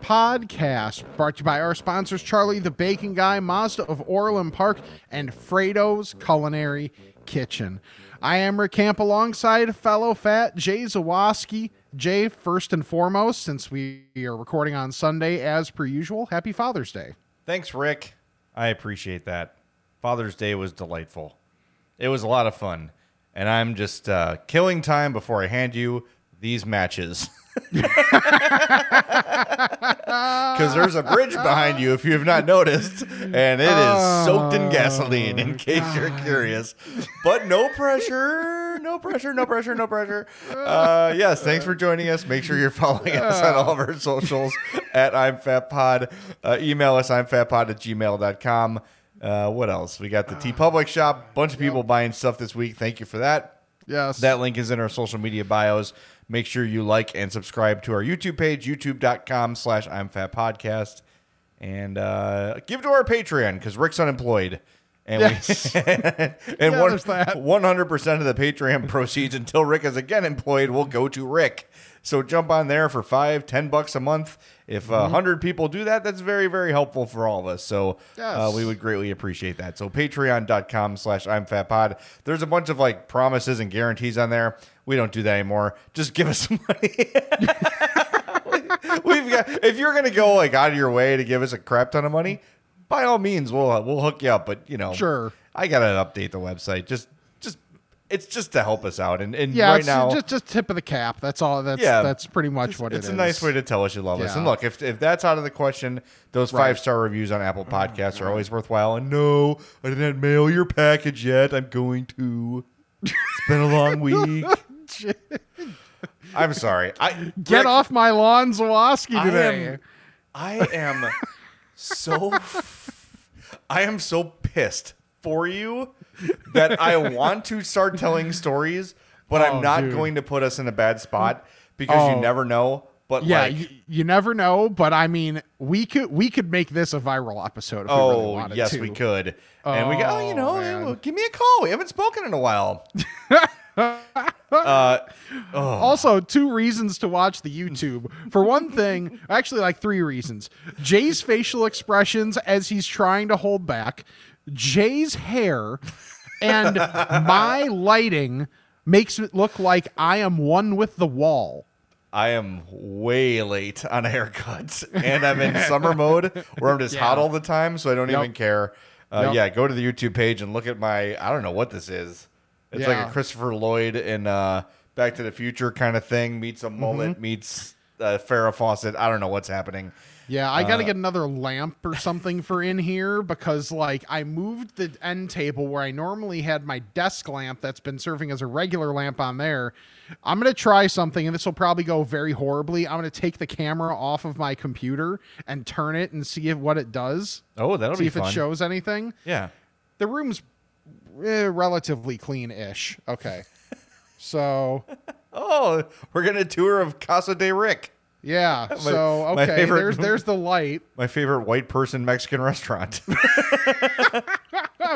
podcast, brought to you by our sponsors Charlie the Bacon Guy, Mazda of Orland Park, and Fredo's Culinary Kitchen. I am Rick Camp alongside fellow fat Jay Zawoski. Jay, first and foremost, since we are recording on Sunday as per usual, happy Father's Day. Thanks, Rick. I appreciate that. Father's Day was delightful. It was a lot of fun. And I'm just uh, killing time before I hand you these matches. Because there's a bridge behind you, if you have not noticed, and it is soaked in gasoline, in case you're curious. But no pressure, no pressure, no pressure, no pressure. Uh, yes, thanks for joining us. Make sure you're following us on all of our socials at I'm Fat Pod. Uh, email us, I'm Fat Pod at gmail.com. Uh, what else? We got the TeePublic shop. Bunch of people buying stuff this week. Thank you for that. Yes. That link is in our social media bios. Make sure you like and subscribe to our YouTube page, youtube.com slash I'm Fat Podcast. And uh, give to our Patreon because Rick's unemployed. And Yes. we and Yeah, one, 100% of the Patreon proceeds until Rick is again employed will go to Rick. So jump on there for five, ten bucks a month. If a Mm-hmm. 100 people do that, that's very, very helpful for all of us. So uh, we would greatly appreciate that. So patreon.com slash I'm Fat Pod. There's a bunch of like promises and guarantees on there. We don't do that anymore. Just give us some money. We've got if you're gonna go like out of your way to give us a crap ton of money, by all means we'll uh, we'll hook you up. But you know, Sure. I gotta update the website. Just it's just to help us out. And and yeah, right it's now just just tip of the cap. That's all. That's Yeah. that's pretty much what it's it a is. nice way to tell us you love us. And look, if if that's out of the question, those Right. five star reviews on Apple Podcasts are always worthwhile. And no, I didn't mail your package yet. I'm going to. It's been a long week. I'm sorry. I Get Rick, off my lawn, Zawoski I today. am, I am so I am so pissed for you that I want to start telling stories, but Oh, I'm not dude. going to put us in a bad spot because Oh. you never know. But yeah, like, you, you never know, but I mean, we could we could make this a viral episode if we really oh wanted yes, to. we could. and we go, oh, you know, Oh, man. give me a call. We haven't spoken in a while. uh, Also, two reasons to watch the YouTube. For one thing, actually, like three reasons. Jay's facial expressions as he's trying to hold back, Jay's hair, and my lighting makes it look like I am one with the wall. I am way late on haircuts, and I'm in summer mode where I'm just hot all the time, so I don't Yep. even care. Uh, Yep. Yeah, go to the YouTube page and look at my. I don't know what this is. It's like a Christopher Lloyd in uh, Back to the Future kind of thing. Meets a mullet, Mm-hmm. meets uh, Farrah Fawcett. I don't know what's happening. Yeah, I Uh, got to get another lamp or something for in here because, like, I moved the end table where I normally had my desk lamp that's been serving as a regular lamp on there. I'm going to try something, and this will probably go very horribly. I'm going to take the camera off of my computer and turn it and see if, what it does. Oh, that'll see be if fun. it shows anything. Yeah. The room's eh, relatively clean ish. Okay. So, Oh, we're going to tour of Casa de Rick, yeah. so, okay. favorite- There's, there's the light. my favorite white person Mexican restaurant.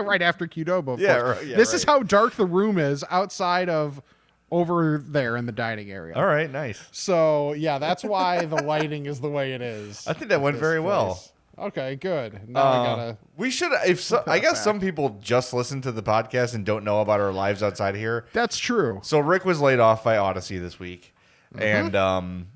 right after Qdoba. Yeah, right, yeah, this is how dark the room is outside of over there in the dining area. All right, nice. So yeah, that's why the lighting is the way it is. I think that went very well. Okay, good. Now I Uh, gotta. we should. If so, I guess back. some people just listen to the podcast and don't know about our lives outside here. That's true. So Rick was laid off by Audacy this week, Mm-hmm. and um,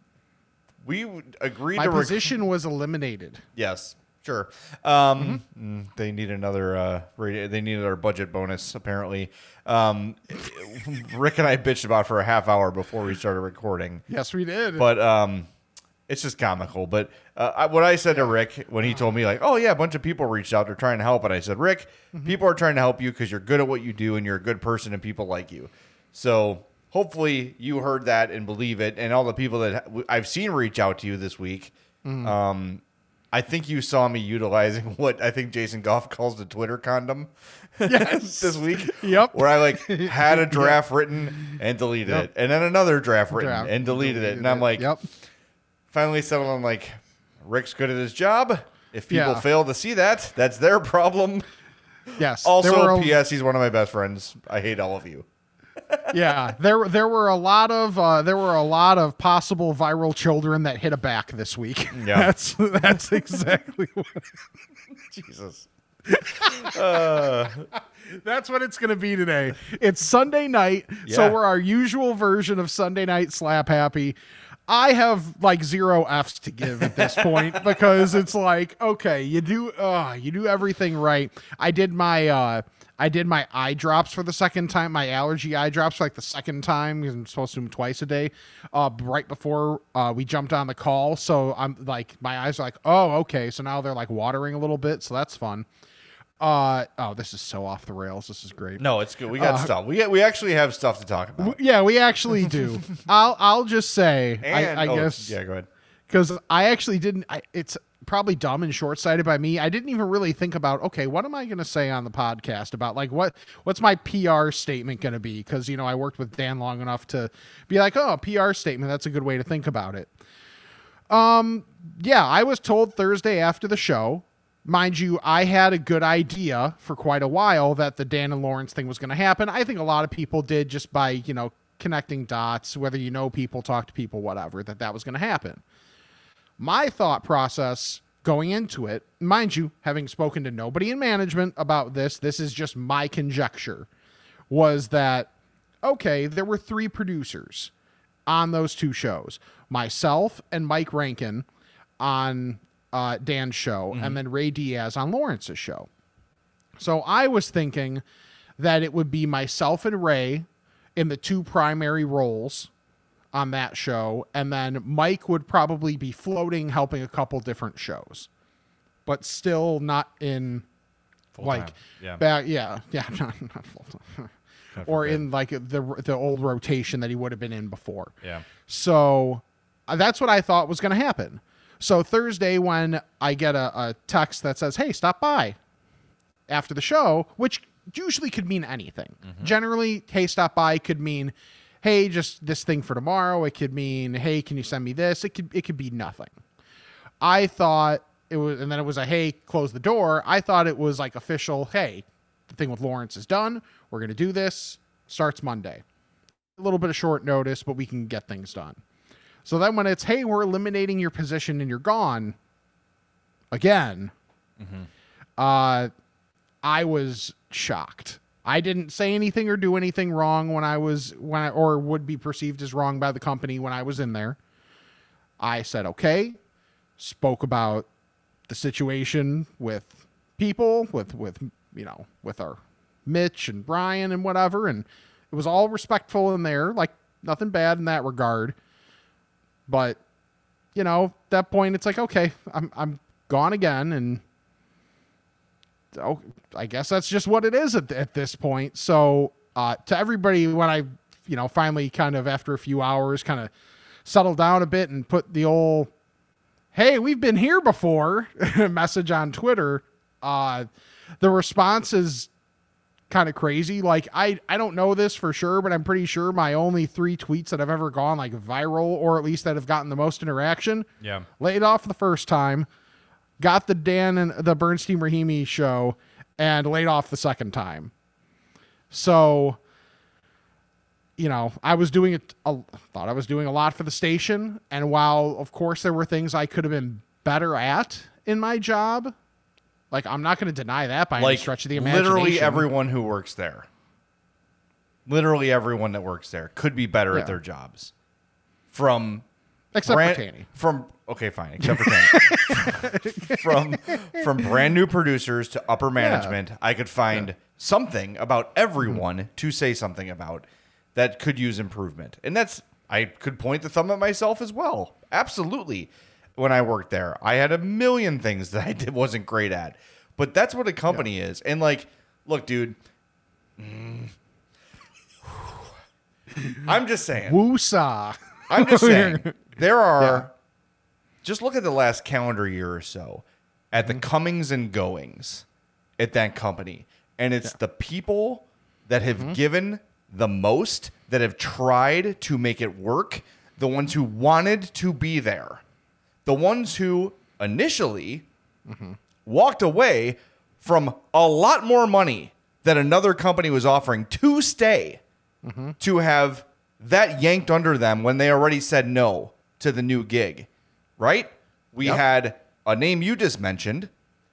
we agreed My to rec- position was eliminated. yes, sure. Um, Mm-hmm. mm, they need another. Uh, radio, they needed our budget bonus apparently. Um, Rick and I bitched about for a half hour before we started recording. Yes, we did. But um, it's just comical. But uh, I, what I said to Rick when he told me like, "Oh yeah, a bunch of people reached out, they're trying to help," and I said, "Rick, Mm-hmm. people are trying to help you because you're good at what you do and you're a good person and people like you." So hopefully you heard that and believe it, and all the people that I've seen reach out to you this week. Mm-hmm. Um, I think you saw me utilizing what I think Jason Goff calls the Twitter condom. Yes. this week. Yep. Where I like had a draft written and deleted Yep. it, and then another draft written Draft, and deleted, it, and I'm like, yep. finally settled on like, Rick's good at his job. If people Yeah. fail to see that, that's their problem. Yes. Also, a- P.S. He's one of my best friends. I hate all of you. Yeah, there there were a lot of uh, there were a lot of possible viral children that hit a back this week. Yeah. that's that's exactly what Jesus. that's what it's going to be today. It's Sunday night, so we're our usual version of Sunday night slap happy. I have like zero F's to give at this point because it's like, okay, you do uh you do everything right. I did my uh I did my eye drops for the second time, my allergy eye drops for like the second time because I'm supposed to do them twice a day. Uh right before uh we jumped on the call. So I'm like my eyes are like, oh, okay. So now they're like watering a little bit, so that's fun. Uh oh, this is so off the rails. This is great. No, it's good. We Uh, got stuff. We we actually have stuff to talk about. Yeah, we actually do. I'll I'll just say, And, I, I oh, guess, Yeah, go ahead. because I actually didn't. I, it's probably dumb and short sighted by me. I didn't even really think about. Okay, what am I going to say on the podcast about like what what's my PR statement going to be? Because you know I worked with Dan long enough to be like, oh, a PR statement. That's a good way to think about it. Um, yeah, I was told Thursday after the show. Mind you, I had a good idea for quite a while that the Dan and Lawrence thing was going to happen. I think a lot of people did just by, you know, connecting dots, whether you know people, talk to people, whatever, that that was going to happen. My thought process going into it, mind you, having spoken to nobody in management about this, this is just my conjecture, was that, okay, there were three producers on those two shows myself and Mike Rankin on uh, Dan's show, and then Ray Diaz on Lawrence's show. So I was thinking that it would be myself and Ray in the two primary roles on that show, and then Mike would probably be floating, helping a couple different shows, but still not in like time, yeah. back, yeah, yeah, not, not full time, or in like the the old rotation that he would have been in before. Yeah. So uh, that's what I thought was going to happen. So Thursday, when I get a, a text that says, "Hey, stop by," after the show, which usually could mean anything. Generally, "Hey, stop by" could mean, "Hey, just this thing for tomorrow." It could mean, "Hey, can you send me this?" It could it could be nothing. I thought it was, and then it was a hey, close the door. I thought it was like official. Hey, the thing with Lawrence is done. We're gonna do this. Starts Monday. A little bit of short notice, but we can get things done. So then when it's hey, we're eliminating your position and you're gone again, uh, I was shocked. I didn't say anything or do anything wrong when I was when I or would be perceived as wrong by the company when I was in there. I said okay, spoke about the situation with people, with with you know, with our Mitch and Brian and whatever, and it was all respectful in there, like nothing bad in that regard. But you know, at that point, it's like okay, I'm I'm gone again, and oh, I guess that's just what it is at, at this point. So uh, to everybody, when I you know finally kind of after a few hours, kind of settled down a bit and put the old hey, we've been here before message on Twitter, uh, the response is kind of crazy. Like I I don't know this for sure, but I'm pretty sure my only three tweets that have ever gone like viral or at least that have gotten the most interaction. Yeah. Laid off the first time, got the Dan and the Bernstein Rahimi show, and laid off the second time. So you know, I was doing it, a, thought I was doing a lot for the station. And while, of course, there were things I could have been better at in my job, like I'm not going to deny that by any stretch of the imagination. literally everyone who works there. Literally everyone that works there could be better Yeah. at their jobs. From except brand, for Taney. From okay, fine, except for Tanny. from from brand new producers to upper management, I could find something about everyone to say something about that could use improvement. And that's I could point the thumb at myself as well. Absolutely. When I worked there, I had a million things that I did wasn't great at. But that's what a company is. And like, look, dude, mm, I'm just saying. Woosah. I'm just saying there are just look at the last calendar year or so at the mm-hmm. comings and goings at that company. And it's the people that have mm-hmm. given the most, that have tried to make it work, the ones who wanted to be there, the ones who initially mm-hmm. walked away from a lot more money that another company was offering to stay to have that yanked under them when they already said no to the new gig, right? We had a name you just mentioned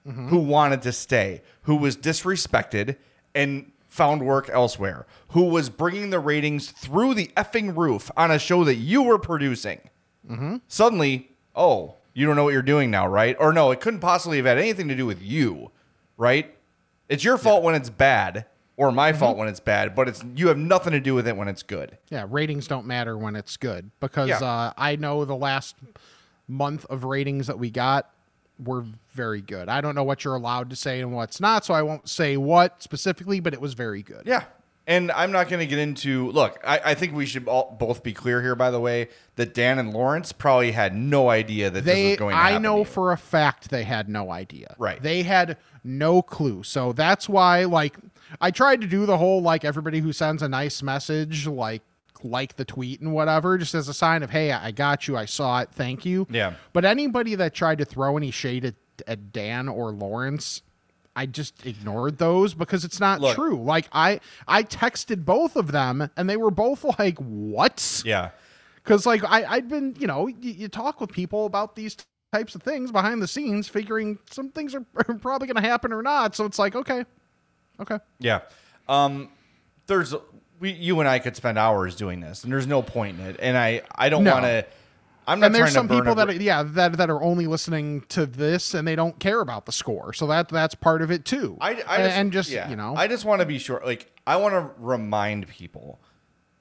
mm-hmm. who wanted to stay, who was disrespected and found work elsewhere, who was bringing the ratings through the effing roof on a show that you were producing. Mm-hmm. Suddenly, oh, you don't know what you're doing now, right? Or no, it couldn't possibly have had anything to do with you, right? It's your fault when it's bad, or my fault when it's bad, but it's you have nothing to do with it when it's good. Yeah, ratings don't matter when it's good because Yeah. uh, I know the last month of ratings that we got were very good. I don't know what you're allowed to say and what's not, so I won't say what specifically, but it was very good. Yeah. And I'm not going to get into. Look, I, I think we should all, both be clear here, by the way, that Dan and Lawrence probably had no idea that this They, was going to I know for a fact they had no idea. Right. They had no clue. So that's why, like, I tried to do the whole like everybody who sends a nice message, like like the tweet and whatever, just as a sign of hey, I got you, I saw it, thank you. Yeah. But anybody that tried to throw any shade at, at Dan or Lawrence. I just ignored those because it's not Look. true. Like I I texted both of them and they were both like, "What?" Yeah. because like I, I'd been, you know, you, you talk with people about these types of things behind the scenes, figuring some things are, are probably going to happen or not. So it's like, okay, okay, Yeah. Um, there's we you and I could spend hours doing this, and there's no point in it. And I I don't No. want to. I'm not and there's trying some to burn people a that are, yeah that that are only listening to this and they don't care about the score. So that that's part of it too. I, I just, and just yeah, you know, I just want to be sure. Like, I want to remind people,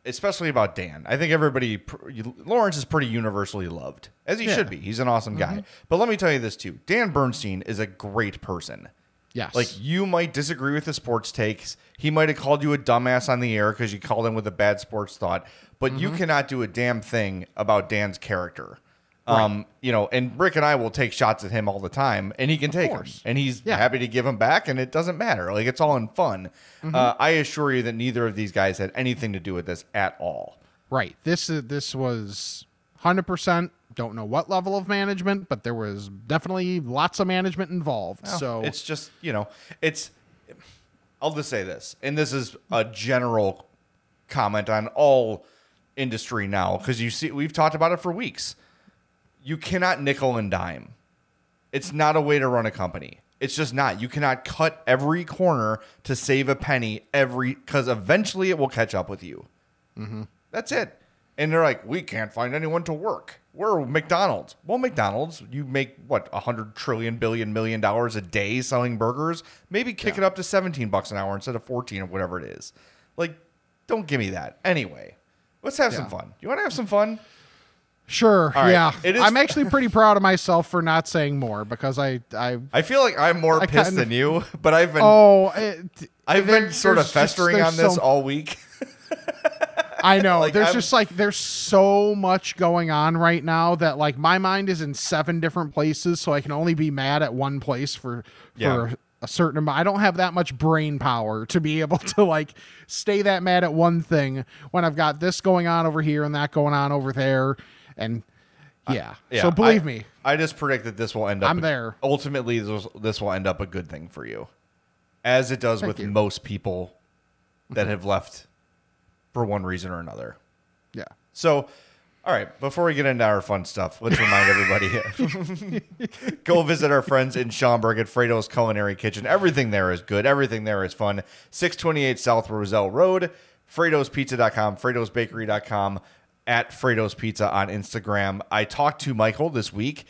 especially about Dan. I think everybody, pr- you- Lawrence is pretty universally loved, as he. Mm-hmm. should be. He's an awesome guy. But let me tell you this too: Dan Bernstein is a great person. Yes, Like you might disagree with the sports takes. He might have called you a dumbass on the air because you called him with a bad sports thought. But you Mm-hmm. cannot do a damn thing about Dan's character. Um, you know, and Rick and I will take shots at him all the time, and he can take them, course. and he's Yeah. Mm-hmm. happy to give them back, and it doesn't matter. Like it's all in fun. Uh, I assure you that neither of these guys had anything to do with this at all. right. This is this was hundred percent. Don't know what level of management, but there was definitely lots of management involved. so it's just you know it's i'll just say this and this is a general comment on all industry now because you see we've talked about it for weeks you cannot nickel and dime it's not a way to run a company it's just not you cannot cut every corner to save a penny every because eventually it will catch up with you mm-hmm. that's it. And they're like, we can't find anyone to work. We're McDonald's. Well, McDonald's, you make what, a hundred trillion billion million dollars a day selling burgers? Maybe kick it up to 17 bucks an hour instead of 14 or whatever it is. Like, don't give me that. Anyway, let's have some Yeah. fun. You want to have some fun? Sure. Right. Yeah. It is- I'm actually pretty proud of myself for not saying more because I I I feel like I'm more I pissed kind than you, but I've been oh it, I've been sort of there's just- festering on this so- all week. I know. like, there's I'm- just like there's so much going on right now that like my mind is in seven different places, so I can only be mad at one place for Yeah. for a certain amount. I don't have that much brain power to be able to like stay that mad at one thing when I've got this going on over here and that going on over there, and yeah. Yeah, so believe I- me, I just predict that this will end up. I'm there. Ultimately, this, this will end up a good thing for you, as it does with you. most people that mm-hmm. have left for one reason or another. yeah. So, all right, before we get into our fun stuff, let's remind everybody go visit our friends in Schaumburg at Fredo's Culinary Kitchen. Everything there is good, everything there is fun. 628 South Roselle Road, Fredo'sPizza.com, Fredo'sBakery.com, at Fredo's Pizza on Instagram. I talked to Michael this week.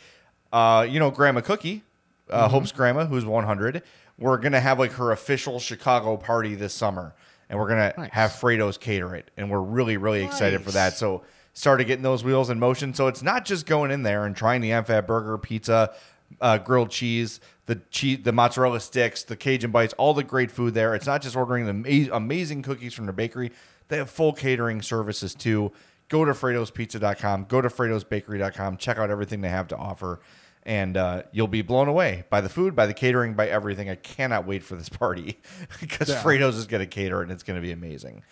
Uh, you know, Grandma Cookie, uh, Hope's grandma, who's 100. We're going to have like her official Chicago party this summer. And we're going to Nice. have Fredo's cater it. And we're really, really excited for that. So started getting those wheels in motion. So it's not just going in there and trying the MFAT burger, pizza, uh, grilled cheese, the cheese, the mozzarella sticks, the Cajun bites, all the great food there. It's not just ordering the ama- amazing cookies from the bakery. They have full catering services too. go to Fredo'sPizza.com, go to Fredo'sBakery.com, check out everything they have to offer, and uh, you'll be blown away by the food, by the catering, by everything. I cannot wait for this party because Yeah. Fredo's is going to cater and it's going to be amazing.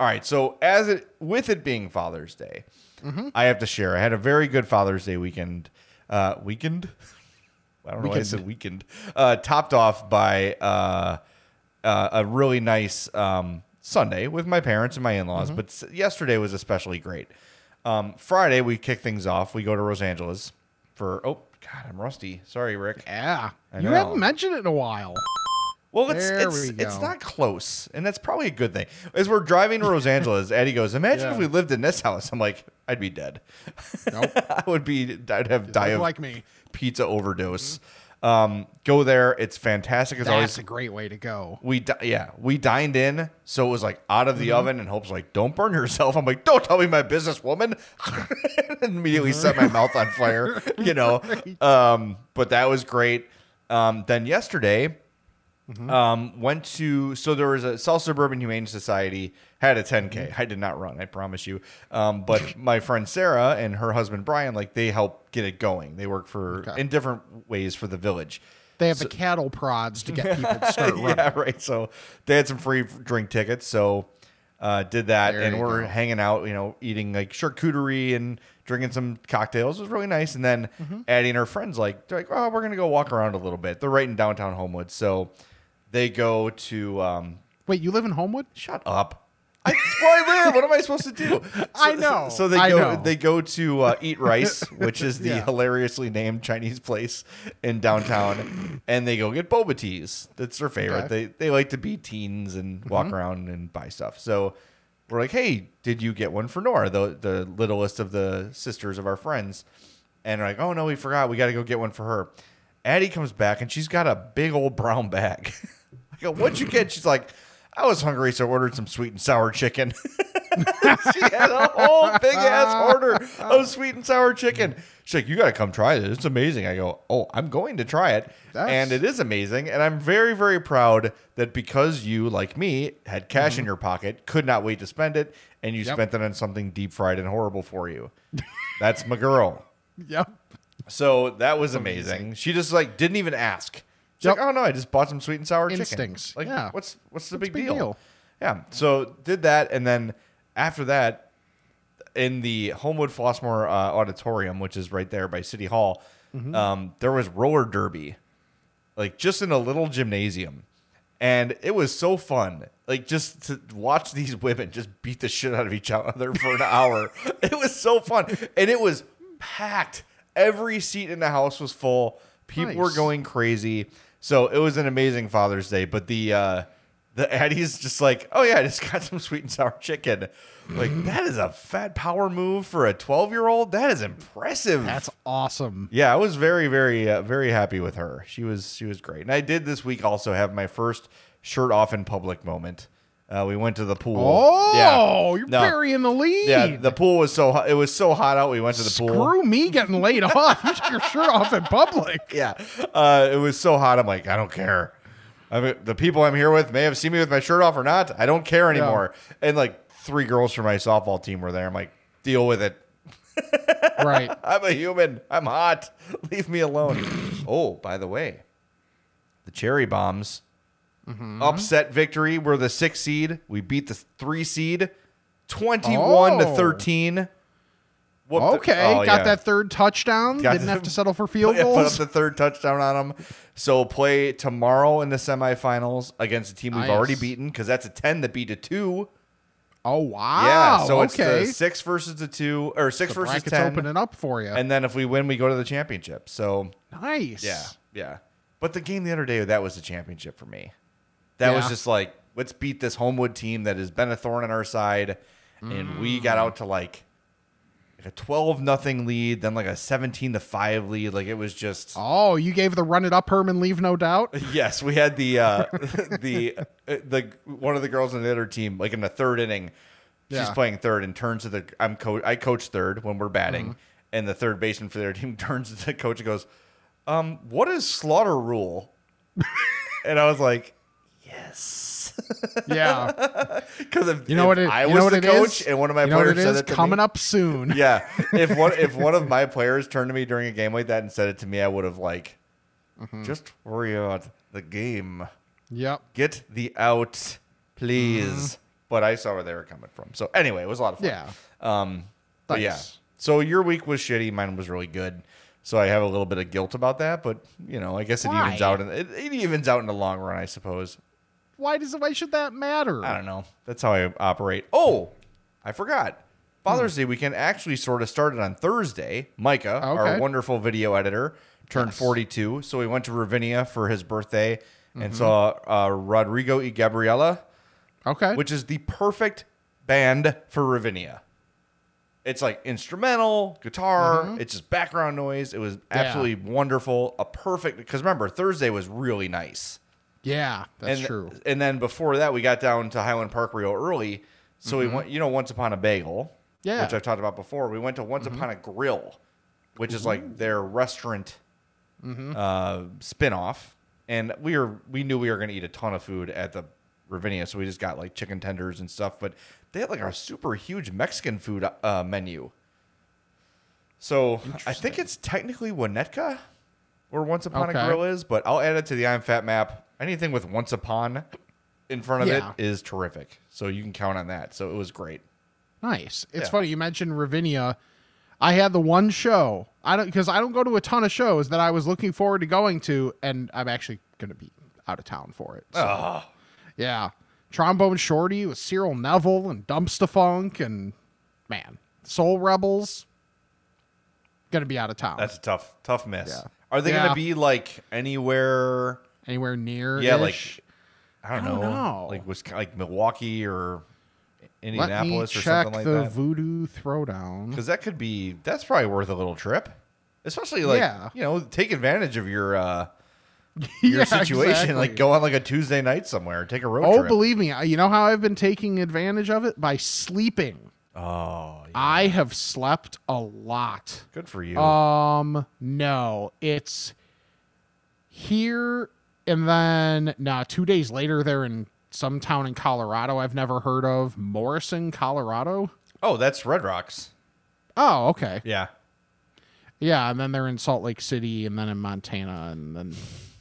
All right, so as it with it being Father's Day, Mm-hmm. I have to share. I had a very good Father's Day weekend. Uh, weekend. I don't know why I said weekend. Uh, topped off by uh, uh, a really nice um, Sunday with my parents and my in-laws. Mm-hmm. But s- yesterday was especially great. Um, Friday we kick things off. We go to Los Angeles for. Oh God, I'm rusty. Sorry, Rick. Yeah. I you know. haven't mentioned it in a while. Well, it's There it's, we it's not close, and that's probably a good thing. As we're driving to Los Angeles, Eddie goes, "Imagine if we lived in this house." I'm like, "I'd be dead. Nope. I would be. I'd have die Look of like me. pizza overdose." Mm-hmm. Um, go there. It's fantastic as That's always. a great way to go. We di- yeah, we dined in, so it was like out of the Mm-hmm. oven, and Hope's like, "Don't burn yourself." I'm like, "Don't tell me my business, woman." and immediately set my mouth on fire, you know. Um, but that was great. Um, then yesterday, Mm-hmm. um, went to so there was a South Suburban Humane Society had a 10k. I did not run, I promise you. Um, but my friend Sarah and her husband Brian, like they help get it going. They work for Okay. in different ways for the village. They have the cattle prods to get people to start running. yeah, right. So they had some free drink tickets, so uh, did that, There and we're go. hanging out, you know, eating like charcuterie and drinking some cocktails. It was really nice. And then Mm-hmm. Addie and her friends like they're like, oh, we're gonna go walk around a little bit. They're right in downtown Homewood, so they go to. Um, Wait, you live in Homewood? shut up. I, that's where I. What am I supposed to do? So, I know. So they I go. know. They go to uh, Eat Rice, which is the Yeah. hilariously named Chinese place in downtown, and they go get boba teas. That's their favorite. Okay. They they like to be teens and walk around and buy stuff. So we're like, hey, did you get one for Nora, the the littlest of the sisters of our friends? And they're like, oh no, we forgot. We got to go get one for her. Addie comes back and she's got a big old brown bag. I go, what'd you get? She's like, I was hungry, so I ordered some sweet and sour chicken. she had a whole big ass order of sweet and sour chicken. She's like, you got to come try this. It's amazing. I go, oh, I'm going to try it. That's- And it is amazing. And I'm very, very proud that because you, like me, had cash in mm-hmm. your pocket, could not wait to spend it, and you Yep. spent it on something deep fried and horrible for you. That's my girl. Yep. So that was amazing. She just like didn't even ask. She's Yep. like, "Oh no, I just bought some sweet and sour Instincts. chicken." Like, Yeah. what's what's the What's big, big deal? deal? Yeah. So did that, and then after that, in the Homewood Flossmoor uh, Auditorium, which is right there by City Hall, Mm-hmm. um, there was roller derby, like just in a little gymnasium, and it was so fun. Like just to watch these women just beat the shit out of each other for an hour. It was so fun, and it was packed. Every seat in the house was full. People were going crazy. So it was an amazing Father's Day. But the uh, the Addie's just like, oh yeah, I just got some sweet and sour chicken. Like that is a fat power move for a twelve year old. That is impressive. That's awesome. Yeah, I was very, very, uh, very happy with her. She was, she was great. And I did this week also have my first shirt off in public moment. Uh, we went to the pool. Oh, Yeah. you're No. burying the lead. Yeah, the pool was so hot. It was so hot out. We went to the pool. Screw me getting laid off. You took your shirt off in public. Yeah, uh, it was so hot. I'm like, I don't care. I mean, the people I'm here with may have seen me with my shirt off or not. I don't care anymore. And like three girls from my softball team were there. I'm like, deal with it. Right. I'm a human. I'm hot. Leave me alone. oh, by the way, the cherry bombs Mm-hmm. upset victory. We're the six seed. We beat the three seed, twenty-one to Oh. thirteen. Whooped the- Okay. oh, got yeah. that third touchdown. Got Didn't have to settle for field Yeah, Put up goals. the third touchdown on them. So play tomorrow in the semifinals against a team we've Nice. already beaten because that's a ten that beat a two. oh wow. yeah. So it's okay. the six versus the two or six The versus bracket's ten. opening up for you. And then if we win, we go to the championship. So nice. Yeah, yeah. But the game the other day, that was the championship for me. That was just like, let's beat this Homewood team that has been a thorn in our side, and we got out to like, like a twelve nothing lead, then like a seventeen to five lead. Like it was just. Oh, you gave the run it up Herman leave no doubt. Yes, we had the uh, the uh, the one of the girls on the other team, like in the third inning, she's Yeah. playing third and turns to the I'm coach I coach third when we're batting, Mm-hmm. and the third baseman for their team turns to the coach and goes, um, what is slaughter rule? and I was like, yeah, yes. Yeah. Because if You know if what it, I you was know what the coach is? and one of my you players said it to coming me, up soon. Yeah, if one if one of my players turned to me during a game like that and said it to me, I would have like, Mm-hmm. just worry about the game. Yep. Get the out, please. But I saw where they were coming from. So anyway, it was a lot of fun. Yeah. Um, but yeah. So your week was shitty. Mine was really good. So I have a little bit of guilt about that, but you know, I guess it evens out. In, it, it evens out in the long run, I suppose. Why does why should that matter? I don't know. That's how I operate. Oh, I forgot. Father's Day weekend actually sort of started on Thursday. Micah, our wonderful video editor, turned Yes. 42. So we went to Ravinia for his birthday Mm-hmm. and saw uh, Rodrigo y Gabriela, Okay. which is the perfect band for Ravinia. It's like instrumental, guitar, it's just background noise. It was absolutely wonderful. A perfect, because remember, Thursday was really nice yeah, that's and, true. And then before that, we got down to Highland Park real early. So we went, you know, Once Upon a Bagel, Mm-hmm. Yeah. Mm-hmm. which I've talked about before. We went to Once Upon a Grill, which is like their restaurant Mm-hmm. uh, spin-off. And we were we knew we were going to eat a ton of food at the Ravinia, so we just got like chicken tenders and stuff. But they had like a super huge Mexican food uh, menu. So I think it's technically Winnetka, where Once Upon Okay. a Grill is, but I'll add it to the I'm Fat map. Anything with Once Upon in front of Yeah. it is terrific. So you can count on that. So it was great. Nice. It's Yeah. funny you mentioned Ravinia. I had the one show. I don't because I don't go to a ton of shows that I was looking forward to going to, and I'm actually going to be out of town for it. So, Oh, yeah, Trombone Shorty with Cyril Neville and Dumpstaphunk and man, Soul Rebels. Going to be out of town. that's a tough, tough miss. Yeah. Are they going to be like anywhere? Anywhere near? Yeah, like I don't, I don't know, know. like was like Milwaukee or Indianapolis or something like that. the that. Voodoo Threauxdown. Because that could be that's probably worth a little trip, especially like Yeah. you know take advantage of your uh your Yeah, situation. exactly. Like go on like a Tuesday night somewhere, take a road Oh, trip. believe me, you know how I've been taking advantage of it by sleeping. oh, yeah. I have slept a lot. good for you. Um, no, it's here and then nah, two days later they're in some town in Colorado I've never heard of. Morrison, Colorado. oh, that's Red Rocks. Oh, okay. Yeah. Yeah, and then they're in Salt Lake City and then in Montana and then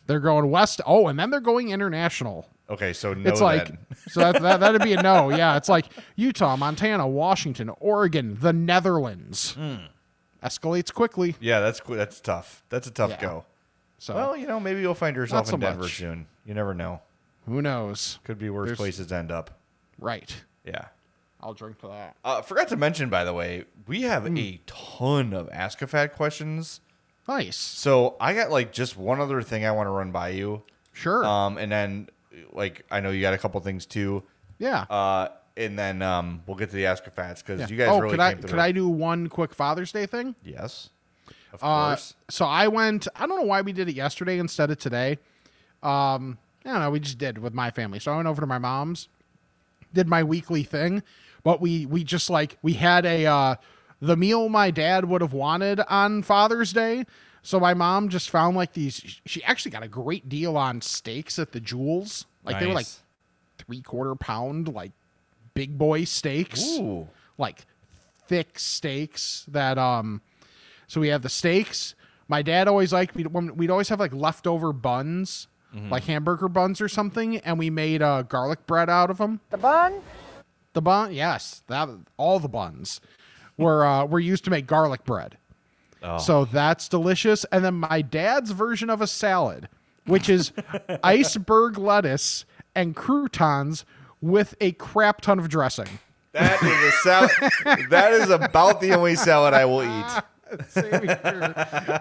they're going west. Oh, and then they're going international. Okay, so no. It's like then. so that, that that'd be a no. Yeah, it's like Utah, Montana, Washington, Oregon, the Netherlands. Hmm. Escalates quickly. yeah, that's that's tough. That's a tough Yeah. go. So Well, you know, maybe you'll find yourself so in Denver much. soon. You never know. who knows? Could be worse There's- places to end up. Right. Yeah. I'll drink to that. Uh, forgot to mention, by the way, we have Hmm. a ton of Ask a Fat questions. Nice. So I got like just one other thing I want to run by you. Sure. Um, and then like I know you got a couple things too. yeah. Uh, and then um, we'll get to the Ask a Fats because yeah. you guys oh, really could I could I do one quick Father's Day thing? Yes, of Uh, so I went. I don't know why we did it yesterday instead of today. Um, I don't know. We just did with my family. So I went over to my mom's, did my weekly thing, but we we just like we had a uh, the meal my dad would have wanted on Father's Day. So my mom just found like these. She actually got a great deal on steaks at the Jewels. Like they were like three quarter pound, like big boy steaks Ooh, like thick steaks that um so we have the steaks. My dad always liked we'd, we'd always have like leftover buns like hamburger buns or something and we made uh garlic bread out of them the bun? The bun? Yes. That all the buns were uh were used to make garlic bread. Oh. so that's delicious. And then my dad's version of a salad which is iceberg lettuce and croutons with a crap ton of dressing. That is a salad. that is about the only salad I will eat.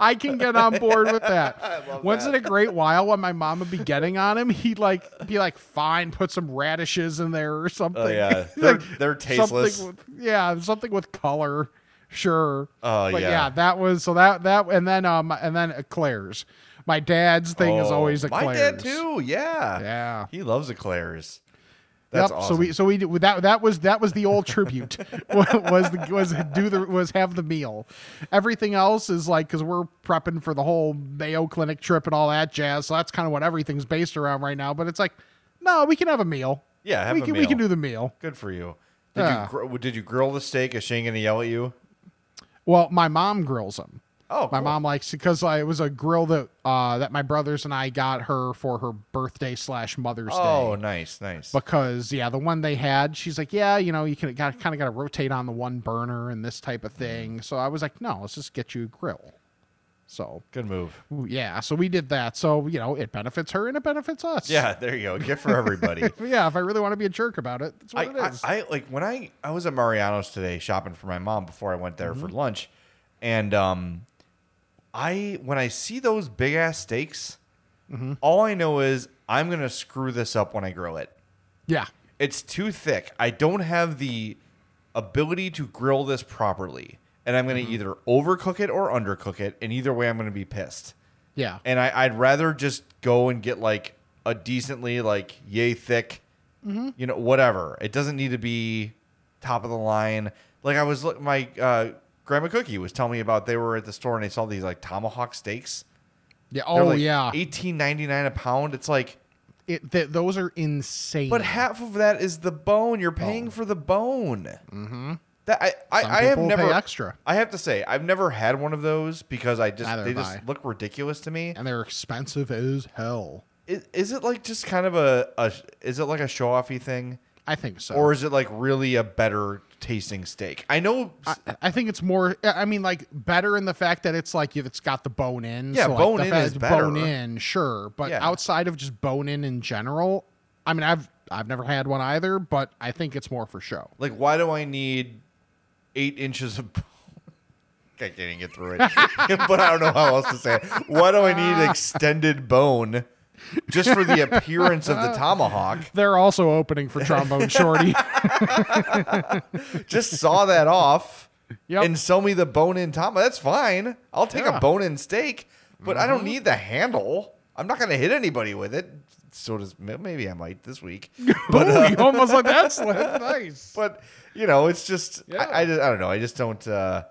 I can get on board with that. Once in a great while, when my mom would be getting on him, he'd like be like, "Fine, put some radishes in there or something." Oh yeah, they're, Like, they're tasteless. Something with, yeah, something with color. Sure. Oh, but yeah. yeah, that was so that that and then um and then Eclairs. My dad's thing is Oh, always my Eclairs. dad too. Yeah, Yeah. he loves eclairs. That's yep. awesome. So we so we did, that that was that was the old tribute was the, was do the was have the meal. Everything else is like because we're prepping for the whole Mayo Clinic trip and all that jazz. So that's kind of what everything's based around right now. But it's like No, we can have a meal. Yeah, have we can we can do the meal. Good for you. Did Yeah. you gr- did you grill the steak? Is Shane gonna yell at you? Well, my mom grills them. Oh, My cool. mom likes because it was a grill that uh, that my brothers and I got her for her birthday slash Mother's Oh, Day. Oh, nice, nice. Because yeah, the one they had, she's like, yeah, you know, you can got kind of got to rotate on the one burner and this type of thing. So I was like, no, let's just get you a grill. So Good move. yeah, so we did that. So you know, it benefits her and it benefits us. Yeah, there you go. Gift for everybody. yeah. If I really want to be a jerk about it, that's I, what it I. I like when I I was at Mariano's today shopping for my mom before I went there Mm-hmm. for lunch, and um, I when I see those big ass steaks, Mm-hmm. all I know is I'm gonna screw this up when I grill it. yeah. It's too thick. I don't have the ability to grill this properly, and I'm gonna Mm-hmm. either overcook it or undercook it, and either way I'm gonna be pissed. Yeah. And I, I'd rather just go and get like a decently like yay thick, Mm-hmm. you know, whatever. It doesn't need to be top of the line. Like I was, look- my uh, grandma Cookie was telling me about. They were at the store and they saw these like tomahawk steaks. Yeah. They're Oh like yeah. eighteen ninety nine a pound. It's like, It, th- those are insane. but half of that is the bone. You're paying for the bone. Mm-hmm. That I, I, Some I have people pay never extra. I have to say I've never had one of those because I just Neither they have just I. look ridiculous to me. and they're expensive as hell. Is, is it like just kind of a, a is it like a show offy thing? I think so. Or is it like really a better tasting steak? I know I, I think it's more. I mean, like better in the fact that it's like if it's got the bone in. Yeah, so, bone the in is better. Bone in, sure, but Yeah. outside of just bone in in general, I mean, I've I've never had one either, but I think it's more for show. like why do I need eight inches of bone? I can't even get through it. but I don't know how else to say it. Why do I need extended bone just for the appearance of the tomahawk? They're also opening for trombone shorty. Just saw that off Yep. and sell me the bone in tomahawk. That's fine. I'll take Yeah. a bone in steak, but I Mm-hmm. don't need the handle. I'm not going to hit anybody with it. So does maybe I might this week. but you almost like that's, that's nice. but you know, it's just Yeah. I, I, just- I don't know. I just don't. Uh,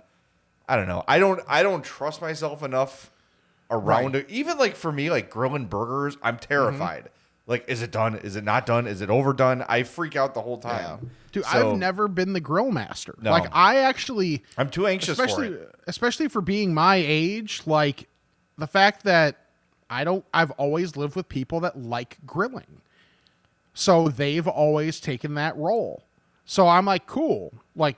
I don't know. I don't. I don't trust myself enough around it. Even like for me, like grilling burgers, I'm terrified. Mm-hmm. Like, is it done? Is it not done? Is it overdone? I freak out the whole time. Dude, So, I've never been the grill master. No. Like I actually I'm too anxious especially for it. especially for being my age like the fact that i don't i've always lived with people that like grilling so they've always taken that role so i'm like cool like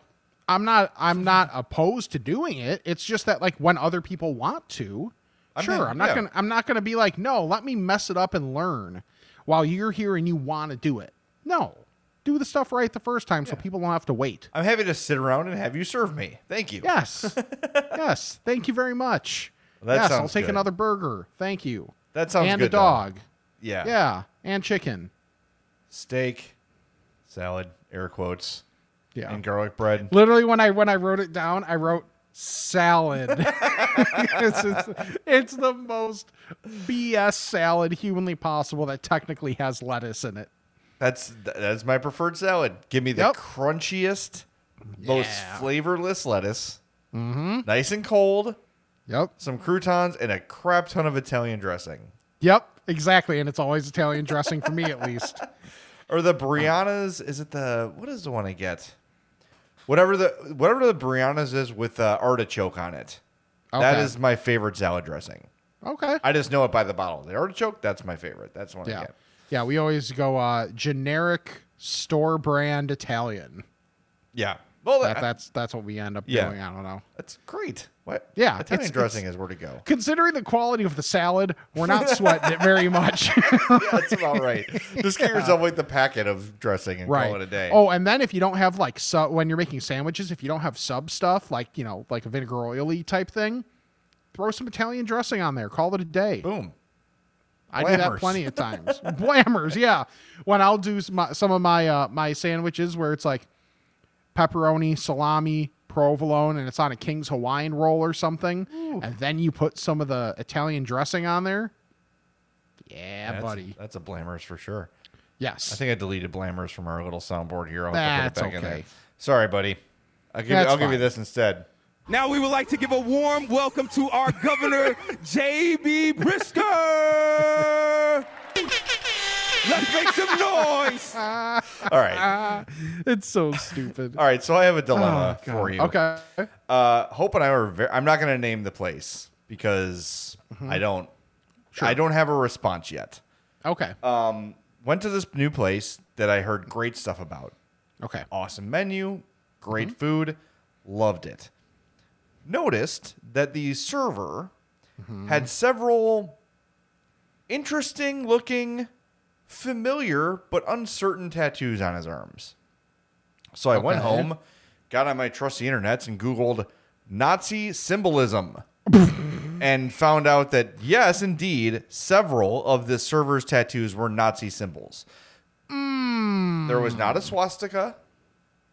i'm not i'm not opposed to doing it it's just that like when other people want to I sure mean, i'm not yeah. gonna i'm not gonna be like no let me mess it up and learn while you're here and you want to do it no do the stuff right the first time so people don't have to wait I'm happy to sit around and have you serve me. Thank you. Yes. yes. Thank you very much. Well, that yes, I'll take good. another burger. Thank you. That sounds and good. And a though. dog. Yeah. Yeah. And chicken. Steak, salad, air quotes, Yeah. and garlic bread. Literally, when I when I wrote it down, I wrote salad. it's, it's, it's the most BS salad humanly possible that technically has lettuce in it. That's that's my preferred salad. Give me the Yep. crunchiest, most flavorless lettuce. Mm-hmm. Nice and cold. Yep. Some croutons and a crap ton of Italian dressing. Yep. Exactly. And it's always Italian dressing for me, at least. Or the Brianna's. Is it the what is the one I get? Whatever the whatever the Brianna's is with uh, artichoke on it. That Okay. is my favorite salad dressing. Okay. I just know it by the bottle. The artichoke, that's my favorite. That's one I Yeah. get. Yeah. We always go uh, generic store brand Italian. Yeah. Well, That, that, that's that's what we end up Yeah. doing. I don't know. that's great. What? Yeah, Italian it's- dressing it's- is where to go. Considering the quality of the salad, we're not sweating it very much. yeah, that's about right. Just get yourself like the packet of dressing and call it a day. Oh, and then if you don't have like su- when you're making sandwiches, if you don't have sub stuff like you know like a vinegar oily type thing, throw some Italian dressing on there. Call it a day. boom. I do that plenty of times. Blammers, yeah. When I'll do some, some of my uh, my sandwiches where it's like pepperoni, salami, provolone, and it's on a King's Hawaiian roll or something, and then you put some of the Italian dressing on there. Yeah, That's, buddy. That's a blamers for sure. Yes. I think I deleted blamers from our little soundboard here. I'll That's put it back in okay. there. Sorry, buddy. I'll give, you, I'll give you this instead. Now we would like to give a warm welcome to our governor, J.B. Pritzker. Let's make some noise. All right. it's so stupid. All right. So I have a dilemma Oh, for you. Okay. Uh, Hope and I were. Very, I'm not going to name the place because Mm-hmm. I don't. Sure. I don't have a response yet. Okay. Um, went to this new place that I heard great stuff about. okay. Awesome menu, great Mm-hmm. food, loved it. Noticed that the server Mm-hmm. had several interesting looking, familiar but uncertain tattoos on his arms. So I went home, got on my trusty internets and Googled Nazi symbolism. and found out that yes, indeed, several of the server's tattoos were Nazi symbols. Hmm. There was not a swastika,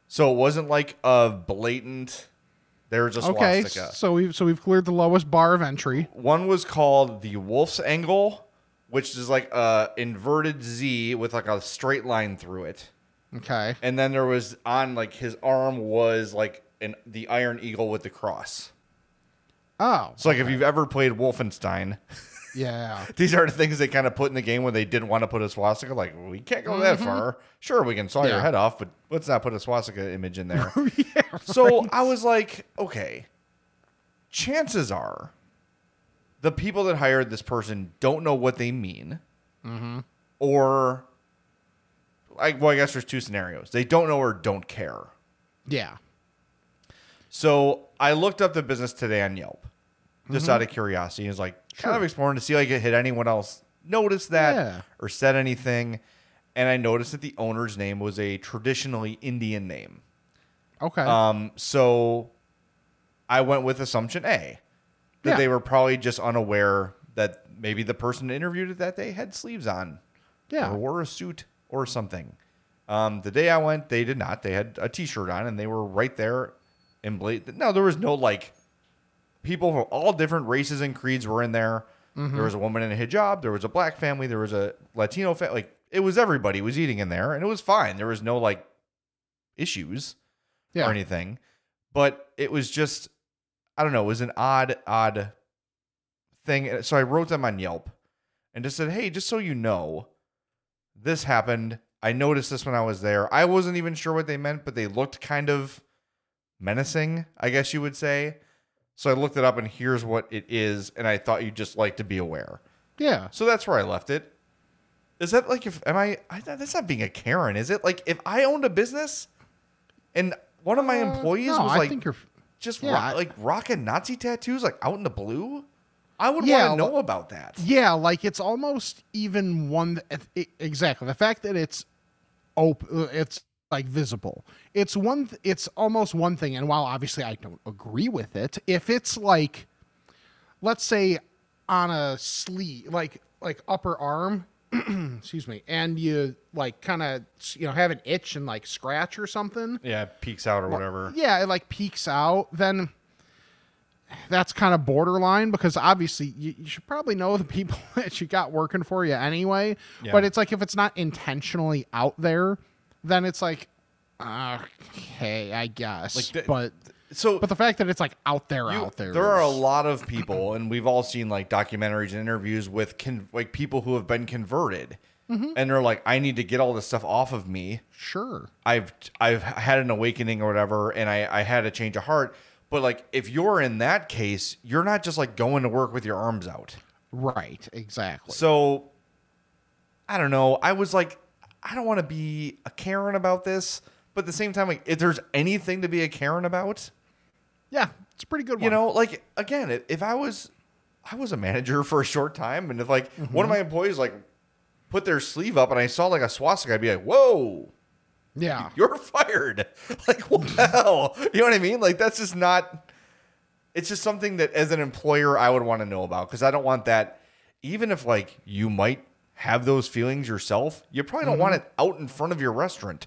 so it wasn't like a blatant. There's a Okay. swastika. So we've so we've cleared the lowest bar of entry. One was called the Wolfsangel, which is like a inverted Z with like a straight line through it. Okay. And then there was on like his arm was like an the Iron Eagle with the cross. Oh. So like if you've ever played Wolfenstein, Yeah. these are the things they kind of put in the game when they didn't want to put a swastika. Like we can't go that far. Sure, we can saw your Mm-hmm. Head off, but let's not put a swastika image in there. so I was like, okay, chances are the people that hired this person don't know what they mean, Mm-hmm. or I well, I guess there's two scenarios. They don't know or don't care. Yeah. So I looked up the business today on Yelp, just Mm-hmm. out of curiosity. Is like kind of exploring to see like had anyone else noticed that Yeah. or said anything. And I noticed that the owner's name was a traditionally Indian name. Okay. Um, so I went with assumption A that Yeah. they were probably just unaware that maybe the person interviewed it that day had sleeves on yeah. or wore a suit or something. Um, the day I went, they did not. They had a T-shirt on, and they were right there in blade. No, there was no like people from all different races and creeds were in there. Mm-hmm. There was a woman in a hijab. There was a black family. There was a Latino family. Like it was everybody was eating in there, and it was fine. There was no like issues yeah. or anything. But it was just, I don't know, it was an odd, odd thing. So I wrote them on Yelp and just said, hey, just so you know, this happened. I noticed this when I was there. I wasn't even sure what they meant, but they looked kind of menacing, I guess you would say. So I looked it up and here's what it is. And I thought you'd just like to be aware. Yeah. So that's where I left it. Is that like if am I, I that's not being a Karen, is it? Like if I owned a business and one of my employees Uh, no, was I like think you're. Just yeah, rock, I- like rocking Nazi tattoos like out in the blue, I would Yeah, want to know about that. Yeah, like it's almost even one. th- it- exactly the fact that it's open. Uh, it's like visible. It's one. th- It's almost one thing. And while obviously I don't agree with it, if it's like, let's say, on a sleeve, like like upper arm, excuse me, and you like kind of you know have an itch and like scratch or something. Yeah, it peeks out or whatever. Yeah, it like peeks out. Then that's kind of borderline because obviously you, you should probably know the people that you got working for you anyway. Yeah. But it's like if it's not intentionally out there, then it's like, okay, I guess. Like the- but So but the fact that it's like out there, you- out there, there are a lot of people, and we've all seen like documentaries and interviews with con- like people who have been converted, Mm-hmm. and they're like, I need to get all this stuff off of me. sure. I've I've had an awakening or whatever, and I I had a change of heart. But like, if you're in that case, you're not just like going to work with your arms out. Right, exactly. So I don't know. I was like, I don't want to be a Karen about this, but at the same time, like, if there's anything to be a Karen about, yeah, it's a pretty good one. you know, like again, if, I was, I was a manager for a short time, and if like one Mm-hmm. of my employees like put their sleeve up and I saw like a swastika, I'd be like, whoa. yeah, You're fired. Like, what the hell? You know what I mean? Like, that's just not. It's just something that, as an employer, I would want to know about because I don't want that. Even if like you might have those feelings yourself, you probably don't want it out in front of your restaurant.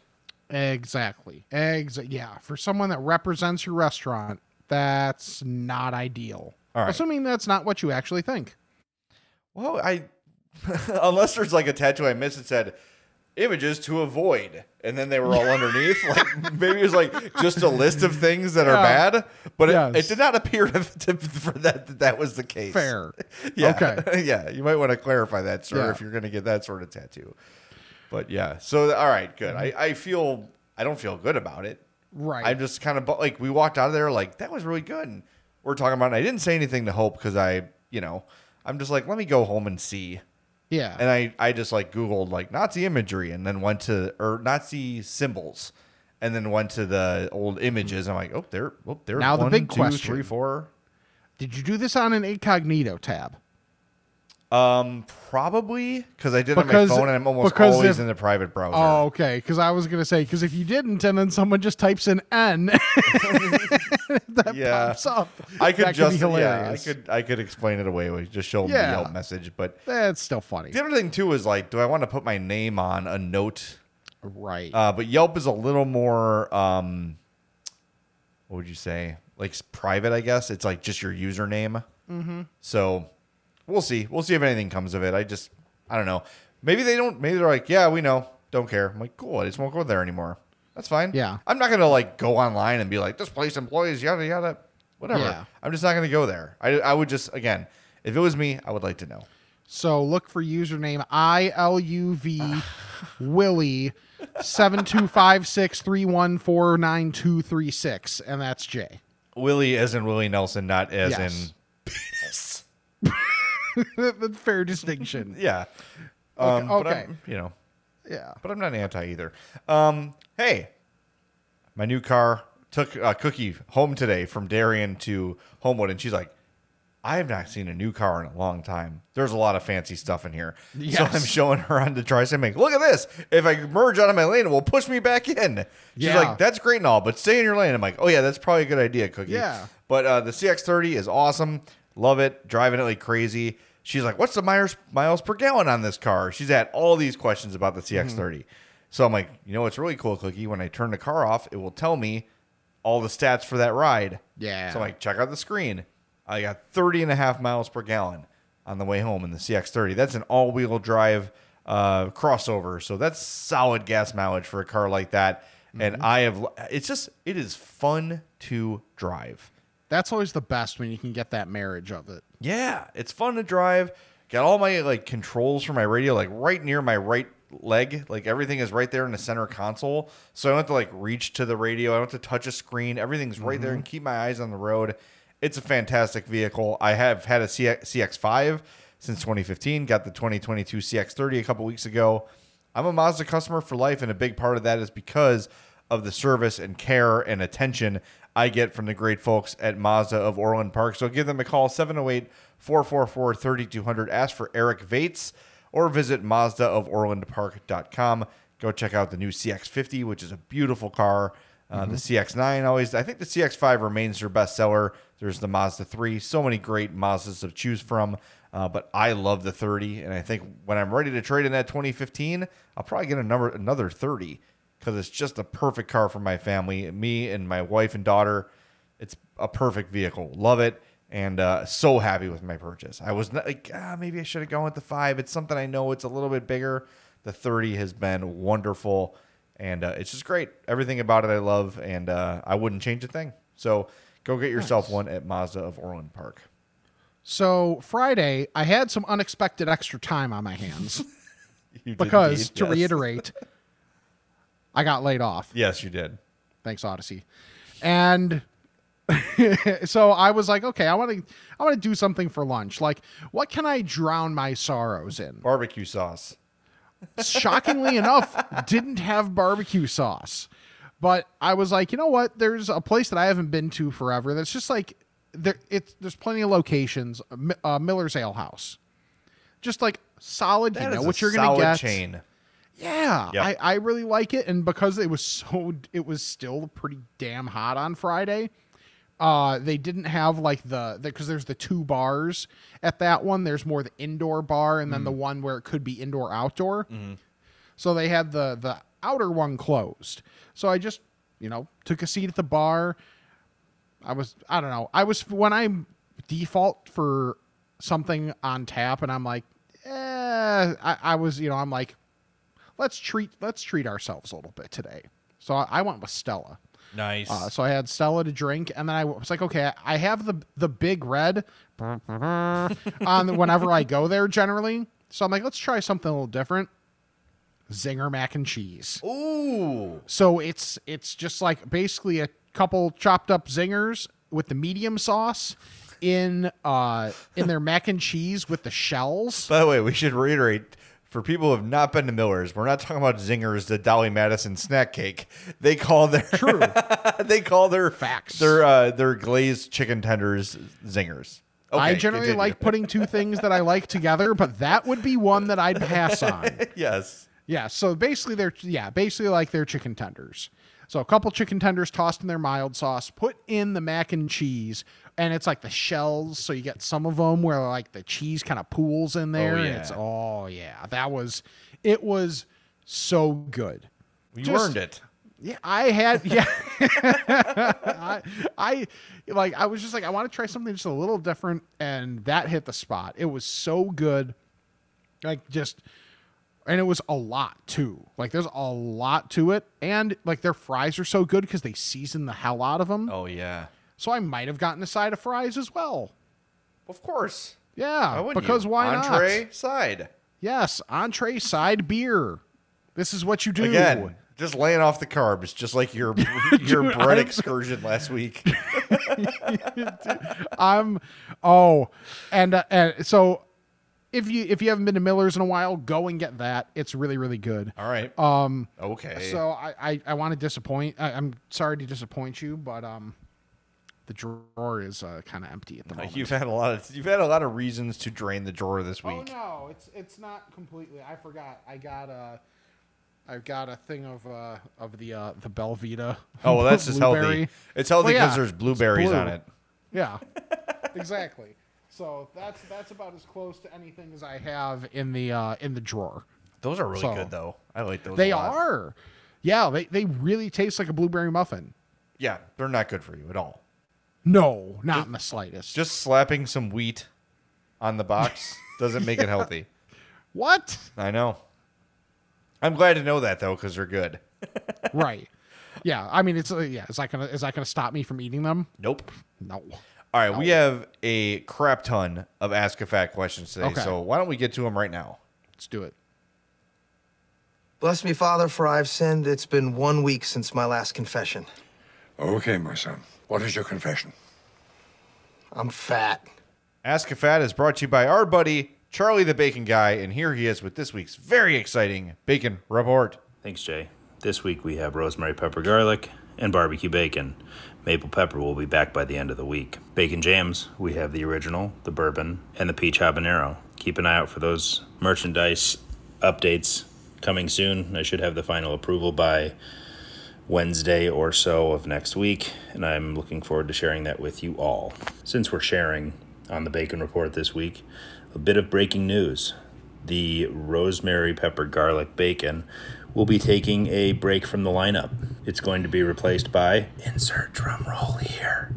exactly. Exa- yeah, for someone that represents your restaurant, that's not ideal. All right. Assuming that's not what you actually think. Well, I unless there's like a tattoo I missed that said images to avoid, and then they were all underneath. Like maybe it was like just a list of things that are bad, but it, Yes. it did not appear to, to for that that that was the case. Fair. Yeah. Okay. yeah. You might want to clarify that, sir, Yeah. if you're going to get that sort of tattoo. But yeah, so all right, good. Mm-hmm. I, I feel I don't feel good about it. Right. I'm just kind of like we walked out of there like that was really good. And we're talking about. It. I didn't say anything to Hope because I, you know, I'm just like let me go home and see. yeah. And I I just like Googled like Nazi imagery and then went to or Nazi symbols, and then went to the old images. I'm like, oh, there, oh, there's Now the big two, question. three, four. Did you do this on an incognito tab? Um, probably because I did it Because- on my phone and I'm almost always if- in the private browser. Oh, okay. Because I was gonna say because if you didn't, and then someone just types in N, that Yeah. pops up. I could that just could be yeah, I could I could explain it away with just show them Yeah. the Yelp message. But That's still funny, the other thing too is like, do I want to put my name on a note? right? Uh, but Yelp is a little more um, what would you say? Like private, I guess. It's like just your username. Mm-hmm. So we'll see. We'll see if anything comes of it. I just I don't know. Maybe they don't. Maybe they're like, yeah, we know. Don't care. I'm like, cool. I just won't go there anymore. That's fine. Yeah. I'm not gonna like go online and be like, this place employs yada yada, whatever. Yeah. I'm just not gonna go there. I I would just again, if it was me, I would like to know. so look for username I L U V Willie seven two five six three one four nine two three six, and that's Jay. Willie as in Willie Nelson, not as Yes. in That's fair distinction. yeah. Um, okay. I'm, you know, Yeah. but I'm not anti either. Um, hey, my new car took a cookie home today from Darien to Homewood, and she's like, I have not seen a new car in a long time. There's a lot of fancy stuff in here. So I'm showing her on the I'm like, look at this. If I merge out of my lane, it will push me back in. She's Yeah. like, that's great and all, but stay in your lane. I'm like, oh, yeah, that's probably a good idea, Cookie. Yeah. But uh, the CX30 is awesome. Love it. Driving it like crazy. She's like, what's the miles, miles per gallon on this car? She's had all these questions about the CX30. Mm-hmm. So I'm like, you know what's really cool, Cookie? When I turn the car off, it will tell me all the stats for that ride. Yeah. So I'm like, check out the screen. I got 30 and a half miles per gallon on the way home in the CX30. That's an all wheel drive uh, crossover. So that's solid gas mileage for a car like that. And Mm-hmm. I have, it's just, it is fun to drive. That's always the best when you can get that marriage of it. Yeah, it's fun to drive. Got all my like controls for my radio like right near my right leg. Like everything is right there in the center console. So I don't have to like reach to the radio. I don't have to touch a screen. Everything's right there and mm-hmm. keep my eyes on the road. It's a fantastic vehicle. I have had a CX, CX5 since 2015. Got the 2022 CX30 a couple weeks ago. I'm a Mazda customer for life, and a big part of that is because of the service and care and attention I get from the great folks at Mazda of Orland Park. So give them a call 708 444 3200. Ask for Eric Vates or visit MazdaofOrlandPark.com. Go check out the new CX50, which is a beautiful car. Uh, The CX9 always, I think the CX5 remains their best seller. There's the Mazda 3, so many great Mazdas to choose from. Uh, but I love the 30, and I think when I'm ready to trade in that 2015, I'll probably get a number another 30 because it's just a perfect car for my family, me and my wife and daughter. It's a perfect vehicle. Love it, and uh, so happy with my purchase. I was not, like, ah, maybe I should have gone with the five. It's something I know it's a little bit bigger. The 30 has been wonderful, and uh, it's just great. Everything about it I love, and uh, I wouldn't change a thing. So go get yourself one at Mazda of Orland Park. So Friday, I had some unexpected extra time on my hands because, indeed, to reiterate, I got laid off. yes, you did. Thanks, Audacy. And so I was like, okay, I want to, I want to do something for lunch. Like, what can I drown my sorrows in? Barbecue sauce. shockingly enough, didn't have barbecue sauce. But I was like, you know what? There's a place that I haven't been to forever. That's just like there. It's there's plenty of locations. Uh, Miller's Ale House, just like solid. That you know what you're gonna get. chain. Yeah, Yep. I, I really like it, and because it was so, it was still pretty damn hot on Friday. Uh, they didn't have like the because there's the two bars at that one. There's more the indoor bar, and then the one where it could be indoor outdoor. So they had the the outer one closed. So I just you know took a seat at the bar. I was I don't know. I was when I default for something on tap, and I'm like, eh. I, I was you know I'm like, let's treat let's treat ourselves a little bit today. So I, I went with Stella. Nice. Uh, so I had Stella to drink, and then I was like, okay, I have the the big red on whenever I go there generally. So I'm like, let's try something a little different. zinger mac and cheese. Ooh. So it's it's just like basically a couple chopped up zingers with the medium sauce in uh in their mac and cheese with the shells. By the way, we should reiterate for people who have not been to Miller's, we're not talking about zingers, the Dolly Madison snack cake. They call their True. they call their Facts. their uh, their glazed chicken tenders zingers. I generally continue. like putting two things that I like together, but that would be one that I'd pass on. yes. Yeah, so basically they're yeah, basically like they're chicken tenders. So a couple chicken tenders tossed in their mild sauce, put in the mac and cheese, and it's like the shells. So you get some of them where like the cheese kind of pools in there. Oh, and it's yeah. oh yeah, that was it was so good. You Just- earned it. Yeah, I had yeah. I, I like I was just like I want to try something just a little different, and that hit the spot. It was so good, like just, and it was a lot too. Like there's a lot to it, and like their fries are so good because they season the hell out of them. Oh yeah. So I might have gotten a side of fries as well. Of course. Yeah, Why because you? why Entree, not? Entree side. Yes, entree, side, beer. This is what you do. Again, just laying off the carbs, just like your your Dude, bread I'm- excursion last week. I'm oh, and uh, and so if you if you haven't been to Miller's in a while, go and get that. It's really really good. All right. Um, okay. so I I, I want to disappoint. I, I'm sorry to disappoint you, but um, the drawer is uh, kind of empty at the moment. you've had a lot of you've had a lot of reasons to drain the drawer this week. Oh no, it's it's not completely. I forgot. I got a. I've got a thing of uh of the uh the Belvita. Oh well, that's just healthy. It's healthy Well, yeah, because there's blueberries on it. Yeah, exactly. So that's that's about as close to anything as I have in the uh, in the drawer. Those are really So- good though. I like those. They a lot. are, yeah. They they really taste like a blueberry muffin. Yeah, they're not good for you at all. No, not in the slightest. Just slapping some wheat on the box doesn't make it healthy. what? I know. I'm glad to know that though, because they're good. right. Yeah. I mean, it's uh, yeah. Is that gonna is that gonna stop me from eating them? Nope. No. All right, we have a crap ton of ask a fat questions today, Okay. so why don't we get to them right now? Let's do it. Bless me, Father, for I've sinned. It's been one week since my last confession. Okay, my son. What is your confession? I'm fat. Ask a Fat is brought to you by our buddy Charlie the Bacon Guy, and here he is with this week's very exciting bacon report. Thanks, Jay. This week we have rosemary pepper garlic and barbecue bacon. Maple pepper will be back by the end of the week. Bacon jams, we have the original, the bourbon, and the peach habanero. Keep an eye out for those merchandise updates coming soon. I should have the final approval by Wednesday or so of next week, and I'm looking forward to sharing that with you all. Since we're sharing on the Bacon Report this week, a bit of breaking news. The rosemary pepper garlic bacon will be taking a break from the lineup. It's going to be replaced by insert drum roll here.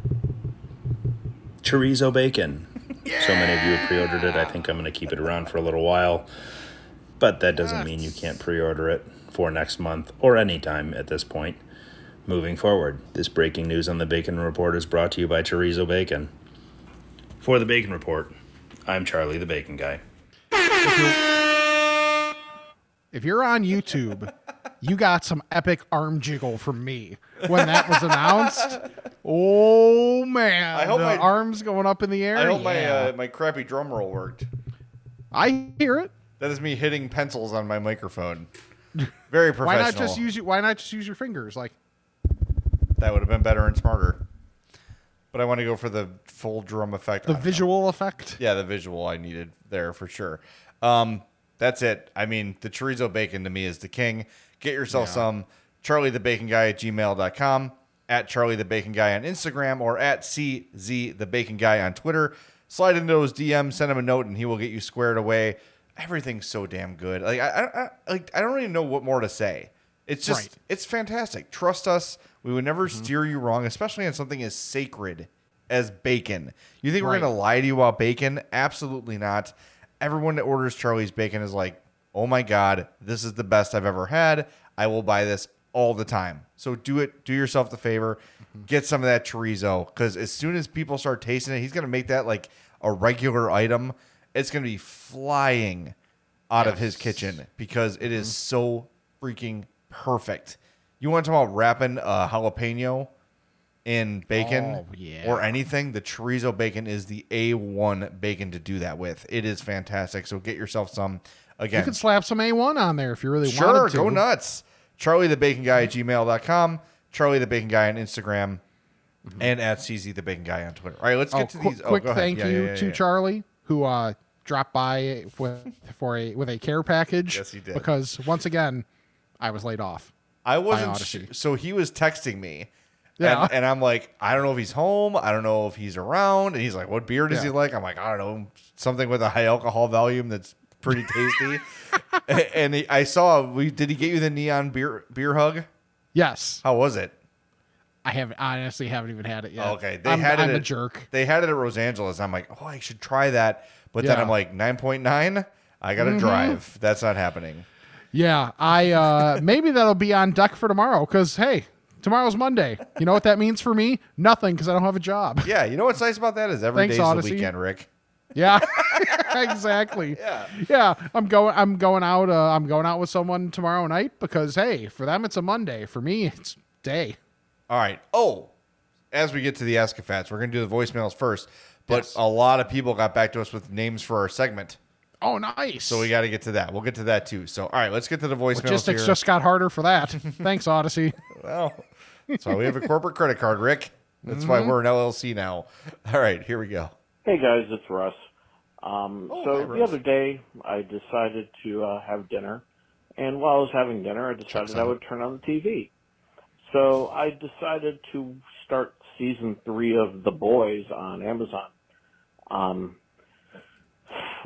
Chorizo bacon. So many of you have pre-ordered it. I think I'm going to keep it around for a little while. But that doesn't mean you can't pre-order it for next month or any time at this point. Moving forward, this breaking news on the Bacon Report is brought to you by Chorizo Bacon. For the Bacon Report, I'm Charlie the Bacon Guy. If you're on YouTube, you got some epic arm jiggle from me when that was announced. Oh man, I hope the my- arms going up in the air. I hope my uh, my crappy drum roll worked. I hear it. That is me hitting pencils on my microphone. Very professional. Why not just use you? Why not just use your fingers? Like that would have been better and smarter. But I want to go for the full drum effect. the don't know. visual effect. Yeah, the visual I needed there for sure. Um, that's it. I mean, the chorizo bacon to me is the king. Get yourself some. Charlie the Bacon Guy at gmail.com, at Charlie the Bacon Guy on Instagram, or at CZ the Bacon Guy on Twitter. Slide into those DMs, send him a note, and he will get you squared away. Everything's so damn good. Like I, I, like I don't even know what more to say. It's just Right. it's fantastic. Trust us. We would never Mm-hmm. steer you wrong, especially on something as sacred as bacon. You think we're gonna lie to you about bacon? Absolutely not. Everyone that orders Charlie's bacon is like, oh my god, this is the best I've ever had. I will buy this all the time. So do it. Do yourself the favor. Mm-hmm. Get some of that chorizo because as soon as people start tasting it, he's gonna make that like a regular item. It's gonna be flying out of his kitchen because it is so freaking perfect. You want to talk about wrapping a jalapeno in bacon Oh, yeah. or anything? The chorizo bacon is the A1 bacon to do that with. It is fantastic. So get yourself some. Again. You can slap some A1 on there if you really Sure, wanted to. go nuts. Charlie the Bacon Guy at gmail.com, Charlie the Bacon Guy on Instagram, and at CZ the Bacon Guy on Twitter. All right, let's Mm-hmm. Oh, get to qu- these. Oh, quick thank Yeah, you yeah, to. Charlie who uh, dropped by with for a with a care package. Yes, he did. Because once again, I was laid off. I wasn't. Sh- so he was texting me. Yeah. And, and I'm like, I don't know if he's home. I don't know if he's around. And he's like, What beer does he like? I'm like, I don't know. Something with a high alcohol volume that's pretty tasty. And he, I saw, we did he get you the neon beer beer hug? Yes, How was it? I haven't. I honestly haven't even had it yet. Okay, they I'm, had I'm it. a jerk. They had it at Los Angeles. I'm like, oh, I should try that. But then I'm like, nine point nine. I gotta Mm-hmm. drive. That's not happening. Yeah, I uh, maybe that'll be on deck for tomorrow. Because hey, tomorrow's Monday. You know what that means for me? Nothing, because I don't have a job. Yeah, you know what's nice about that is every Thanks, day's Audacy. the weekend, Rick. Yeah, exactly. Yeah. yeah. I'm going. I'm going out. Uh, I'm going out with someone tomorrow night because hey, for them it's a Monday. For me, it's day. All right. Oh, as we get to the Ask Fats, we're gonna do the voicemails first. But Yes. a lot of people got back to us with names for our segment, Oh, nice. so we got to get to that. We'll get to that too. So, all right, let's get to the voicemails logistics here. just got harder for that. Thanks, Audacy. Well, that's why we have a corporate credit card, Rick. That's why Mm-hmm. we're an LLC now. All right, here we go. Hey guys, it's Russ. Um, Oh, so hi, the Russ. other day, I decided to uh, have dinner, and while I was having dinner, I decided I would turn on the TV. So I decided to start season three of The Boys on Amazon. Um,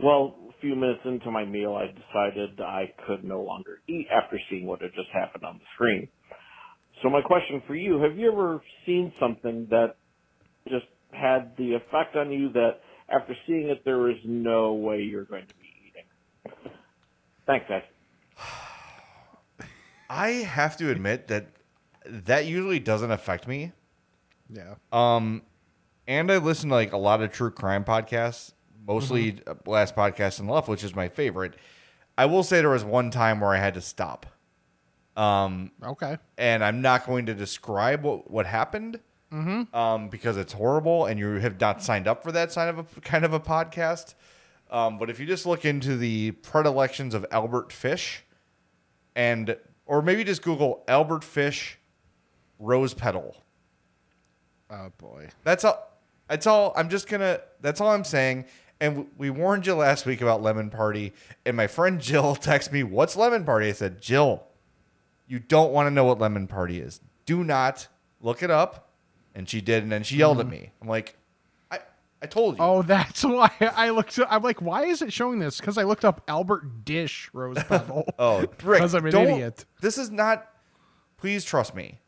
well, a few minutes into my meal, I decided I could no longer eat after seeing what had just happened on the screen. So my question for you: Have you ever seen something that just had the effect on you that after seeing it, there is no way you're going to be eating. Thanks, guys. I have to admit that that usually doesn't affect me. Yeah. Um, and I listen to like a lot of true crime podcasts, mostly Mm-hmm. uh, Last Podcast in Love, which is my favorite. I will say there was one time where I had to stop. Um, Okay. and I'm not going to describe what, what happened um, because it's horrible and you have not signed up for that kind of a, kind of a podcast. Um, but if you just look into the predilections of Albert Fish and, or maybe just Google Albert Fish rose petal. Oh boy. That's all. That's all. I'm just gonna. That's all I'm saying. And w- we warned you last week about Lemon Party, and my friend Jill texted me, "What's Lemon Party?" I said, "Jill, you don't want to know what Lemon Party is. Do not look it up." And she did, and then she yelled at mm-hmm. me. I'm like, "I, I told you." Oh, that's why I looked. I'm like, why is it showing this? Because I looked up Albert Fish rose petal. Oh, Rick, 'Cause I'm an don't- idiot. This is not. Please trust me.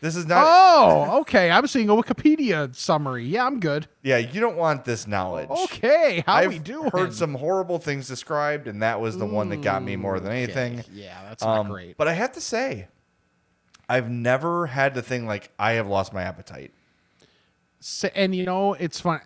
This is not. Oh, okay. I'm seeing a Wikipedia summary. Yeah, I'm good. Yeah, you don't want this knowledge. Okay, how I've we doing? heard some horrible things described, and that was the one that got me more than anything. Yeah, that's not Um, great. But I have to say, I've never had the thing like I have lost my appetite. S- and you know, it's fun.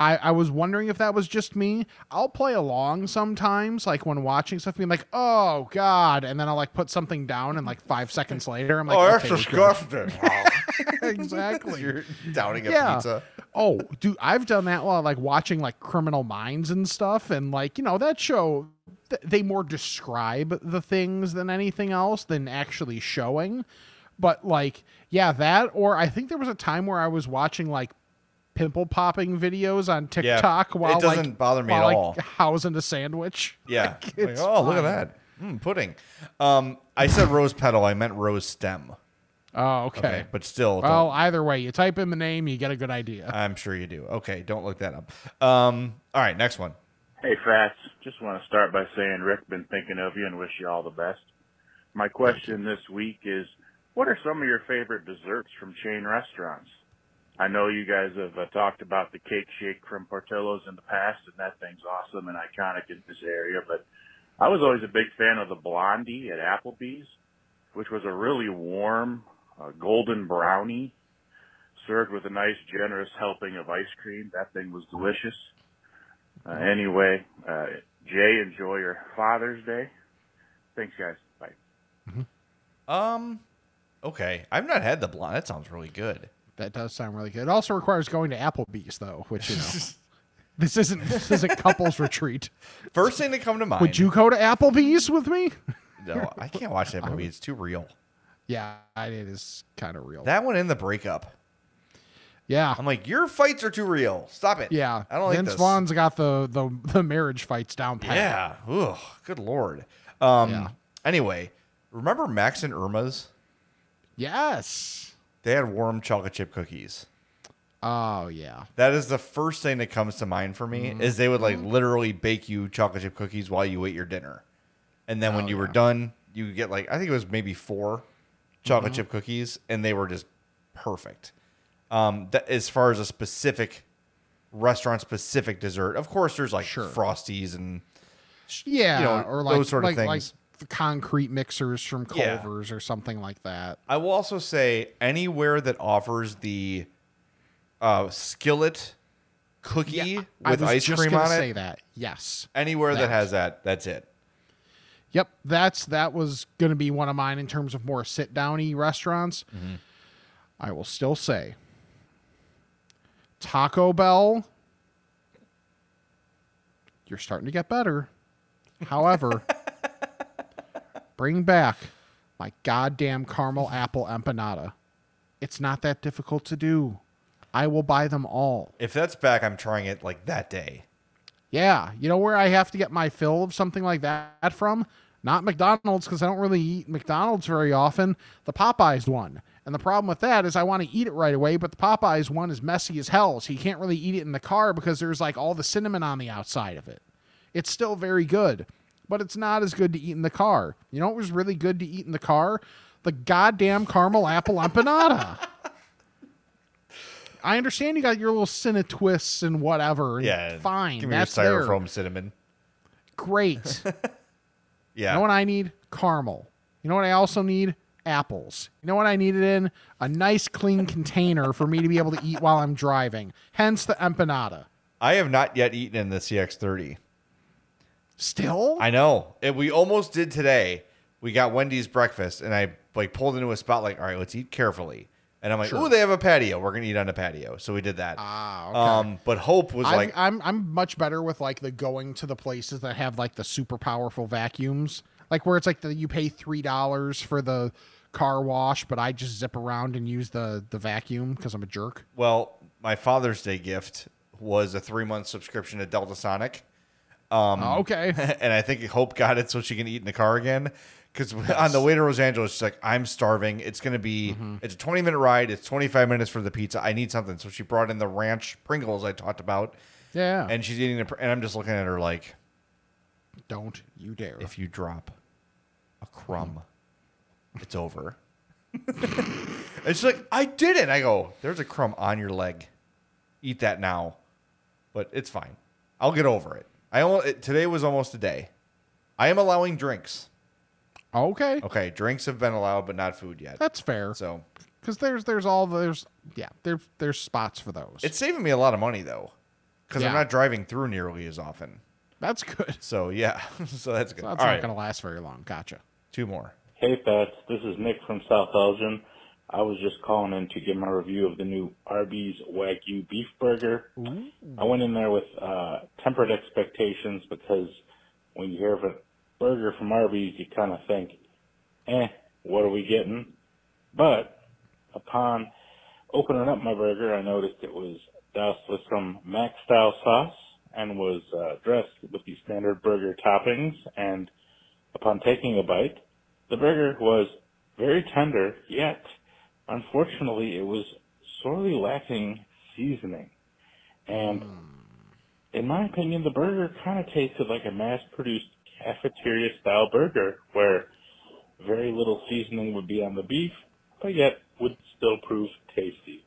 I, I was wondering if that was just me. I'll play along sometimes, like when watching stuff, being like, "Oh God," and then I'll like put something down, and like five seconds later, I'm like, oh, okay, that's we're good." disgusting. exactly. You're downing a Yeah. pizza. Oh, dude, I've done that while like watching like Criminal Minds and stuff, and like you know that show, th- they more describe the things than anything else than actually showing. But like, yeah, that or I think there was a time where I was watching like pimple popping videos on TikTok it while doesn't like, bother me while, at like, all. housing a sandwich. Yeah. Like, Like, it's oh, look at that. Mm, pudding. Um, I said rose petal. I meant rose stem. Oh, okay. Okay, but still, well, don't- either way, you type in the name, you get a good idea. I'm sure you do. Okay, don't look that up. Um, all right, next one. Hey, Fats. Just want to start by saying Rick been thinking of you and wish you all the best. My question this week is, what are some of your favorite desserts from chain restaurants? I know you guys have uh, talked about the cake shake from Portillo's in the past, and that thing's awesome and iconic in this area, but I was always a big fan of the Blondie at Applebee's, which was a really warm, uh, golden brownie served with a nice, generous helping of ice cream. That thing was delicious. Uh, anyway, uh, Jay, enjoy your Father's Day. Thanks, guys. Bye. Um, okay. I've not had the blonde. That sounds really good. That does sound really good. It also requires going to Applebee's though, which you know. this isn't this isn't couples retreat. First thing to come to mind. Would you go to Applebee's with me? No, I can't watch that movie. It's too real. Yeah, it is kind of real. That one in the breakup. yeah. I'm like, your fights are too real. Stop it. Yeah. I don't like Vince this. Vaughn's got the, the the marriage fights down pat. Yeah. Ugh. Good lord. Um. Yeah. Anyway, remember Max and Erma's? Yes. They had warm chocolate chip cookies. Oh yeah. That is the first thing that comes to mind for me. Mm-hmm. Is they would like literally bake you chocolate chip cookies while you ate your dinner, and then when Oh, you were done, you get like I think it was maybe four chocolate Mhm. chip cookies, and they were just perfect. Um, that as far as a specific restaurant specific dessert, of course, there's like frosties and Yeah. you know, or like those sort of like, like things. The concrete mixers from Yeah. Culver's or something like that. I will also say anywhere that offers the uh, skillet cookie I with ice cream on it. say that. Yes. Anywhere that That. has that, that's it. Yep, that's that was going to be one of mine in terms of more sit downy restaurants. Mm-hmm. I will still say Taco Bell. You're starting to get better. However, bring back my goddamn caramel apple empanada. It's not that difficult to do. I will buy them all. If that's back, I'm trying it like that day. Yeah, you know where I have to get my fill of something like that from? Not McDonald's because I don't really eat McDonald's very often. The Popeyes one. And the problem with that is I want to eat it right away, but the Popeyes one is messy as hell, so you can't really eat it in the car because there's like all the cinnamon on the outside of it. It's still very good, but it's not as good to eat in the car. You know what was really good to eat in the car? The goddamn caramel apple empanada. I understand you got your little cinna twists and whatever. and Yeah, fine. Give me that's your there. styrofoam cinnamon. Great. Yeah. You know what I need? Caramel. You know what I also need? Apples. You know what I need it in? A nice clean container for me to be able to eat while I'm driving. Hence the empanada. I have not yet eaten in the CX30. Still? I know. And we almost did today. We got Wendy's breakfast, and I like pulled into a spot like, all right, let's eat carefully. And I'm like, Sure. oh, they have a patio. We're gonna eat on the patio. So we did that. Ah, okay. Um, but Hope was I've- like, I'm I'm much better with like the going to the places that have like the super powerful vacuums, like where it's like the you pay three dollars for the car wash, but I just zip around and use the the vacuum because I'm a jerk. Well, my Father's Day gift was a three month subscription to Delta Sonic. Um, Oh, okay. and I think Hope got it so she can eat in the car again. Because on the way to Los Angeles, she's like, I'm starving. It's going to be, Mm-hmm. it's a 20 minute ride. It's 25 minutes for the pizza. I need something. So she brought in the ranch Pringles I talked about. Yeah. And she's eating, the, and I'm just looking at her like, Don't you dare. if you drop a crumb, it's over. and she's like, I did it. I go, there's a crumb on your leg. Eat that now. But it's fine. I'll get over it. I almost, it, today was almost a day. I am allowing drinks. Okay. Okay, drinks have been allowed, but not food yet. That's fair. So Because there's there's all there's yeah there's there's spots for those. it's saving me a lot of money though, because I'm not driving through nearly as often. That's good. So yeah, so that's good. So All not right, going to last very long. Gotcha. two more. Hey, Pets. This is Nick from South Elgin. I was just calling in to give my review of the new Arby's Wagyu beef burger. I went in there with uh, tempered expectations because when you hear of a burger from Arby's, you kind of think, eh, what are we getting? But upon opening up my burger, I noticed it was doused with some Mac style sauce and was uh, dressed with the standard burger toppings. And upon taking a bite, the burger was very tender, yet unfortunately it was sorely lacking seasoning. And in my opinion, the burger kind of tasted like a mass produced cafeteria style burger where very little seasoning would be on the beef, but yet would still prove tasty.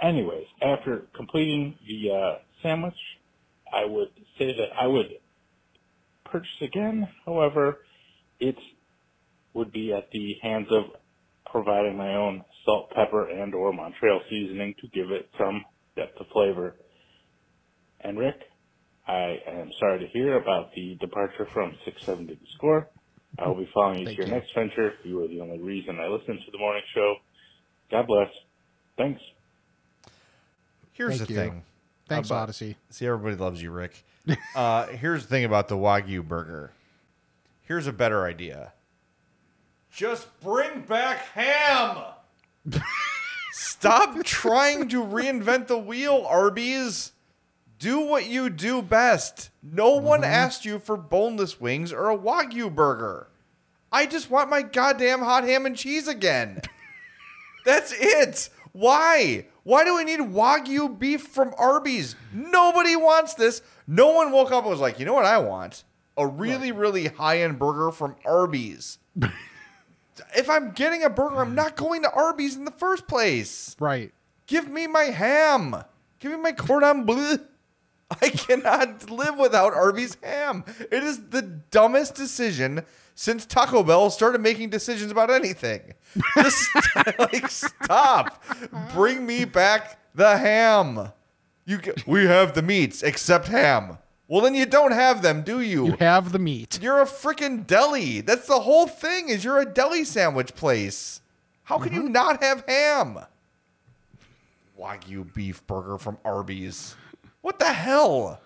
Anyways, after completing the uh, sandwich, I would say that I would purchase again. However, it would be at the hands of providing my own salt, pepper, and or Montreal seasoning to give it some depth of flavor. And Rick, I am sorry to hear about the departure from 670 The Score. I will be following you Thank to your you. next venture. You are the only reason I listen to the morning show. God bless. Thanks. Here's Thank the you. thing. Thanks, about- Audacy. See, everybody loves you, Rick. Uh, here's the thing about the Wagyu burger. Here's a better idea. Just bring back ham. Stop trying to reinvent the wheel, Arby's. Do what you do best. No one mm-hmm. asked you for boneless wings or a Wagyu burger. I just want my goddamn hot ham and cheese again. That's it. Why? Why do we need Wagyu beef from Arby's? Nobody wants this. No one woke up and was like, you know what I want? A really, really high end burger from Arby's. if I'm getting a burger, I'm not going to Arby's in the first place. Right. Give me my ham. Give me my cordon bleu. I cannot live without Arby's ham. It is the dumbest decision since Taco Bell started making decisions about anything. Just like stop. Bring me back the ham. You g- we have the meats except ham. Well then you don't have them, do you? You have the meat. You're a freaking deli. That's the whole thing. Is you're a deli sandwich place. How can you mm-hmm. not have ham? Wagyu beef burger from Arby's. What the hell?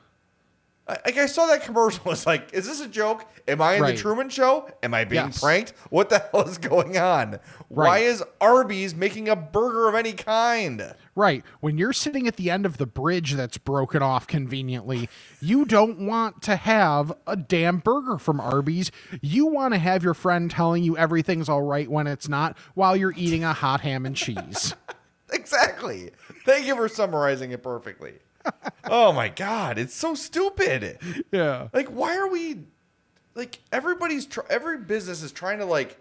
I- Like I saw that commercial. I was like, is this a joke? Am I in Right. the Truman Show? Am I being Yes. pranked? What the hell is going on? Why is Arby's making a burger of any kind? Right. When you're sitting at the end of the bridge that's broken off conveniently, you don't want to have a damn burger from Arby's. You want to have your friend telling you everything's all right when it's not while you're eating a hot ham and cheese. Exactly. Thank you for summarizing it perfectly. Oh my god, it's so stupid. Yeah. Like, why are we like everybody's tr- every business is trying to like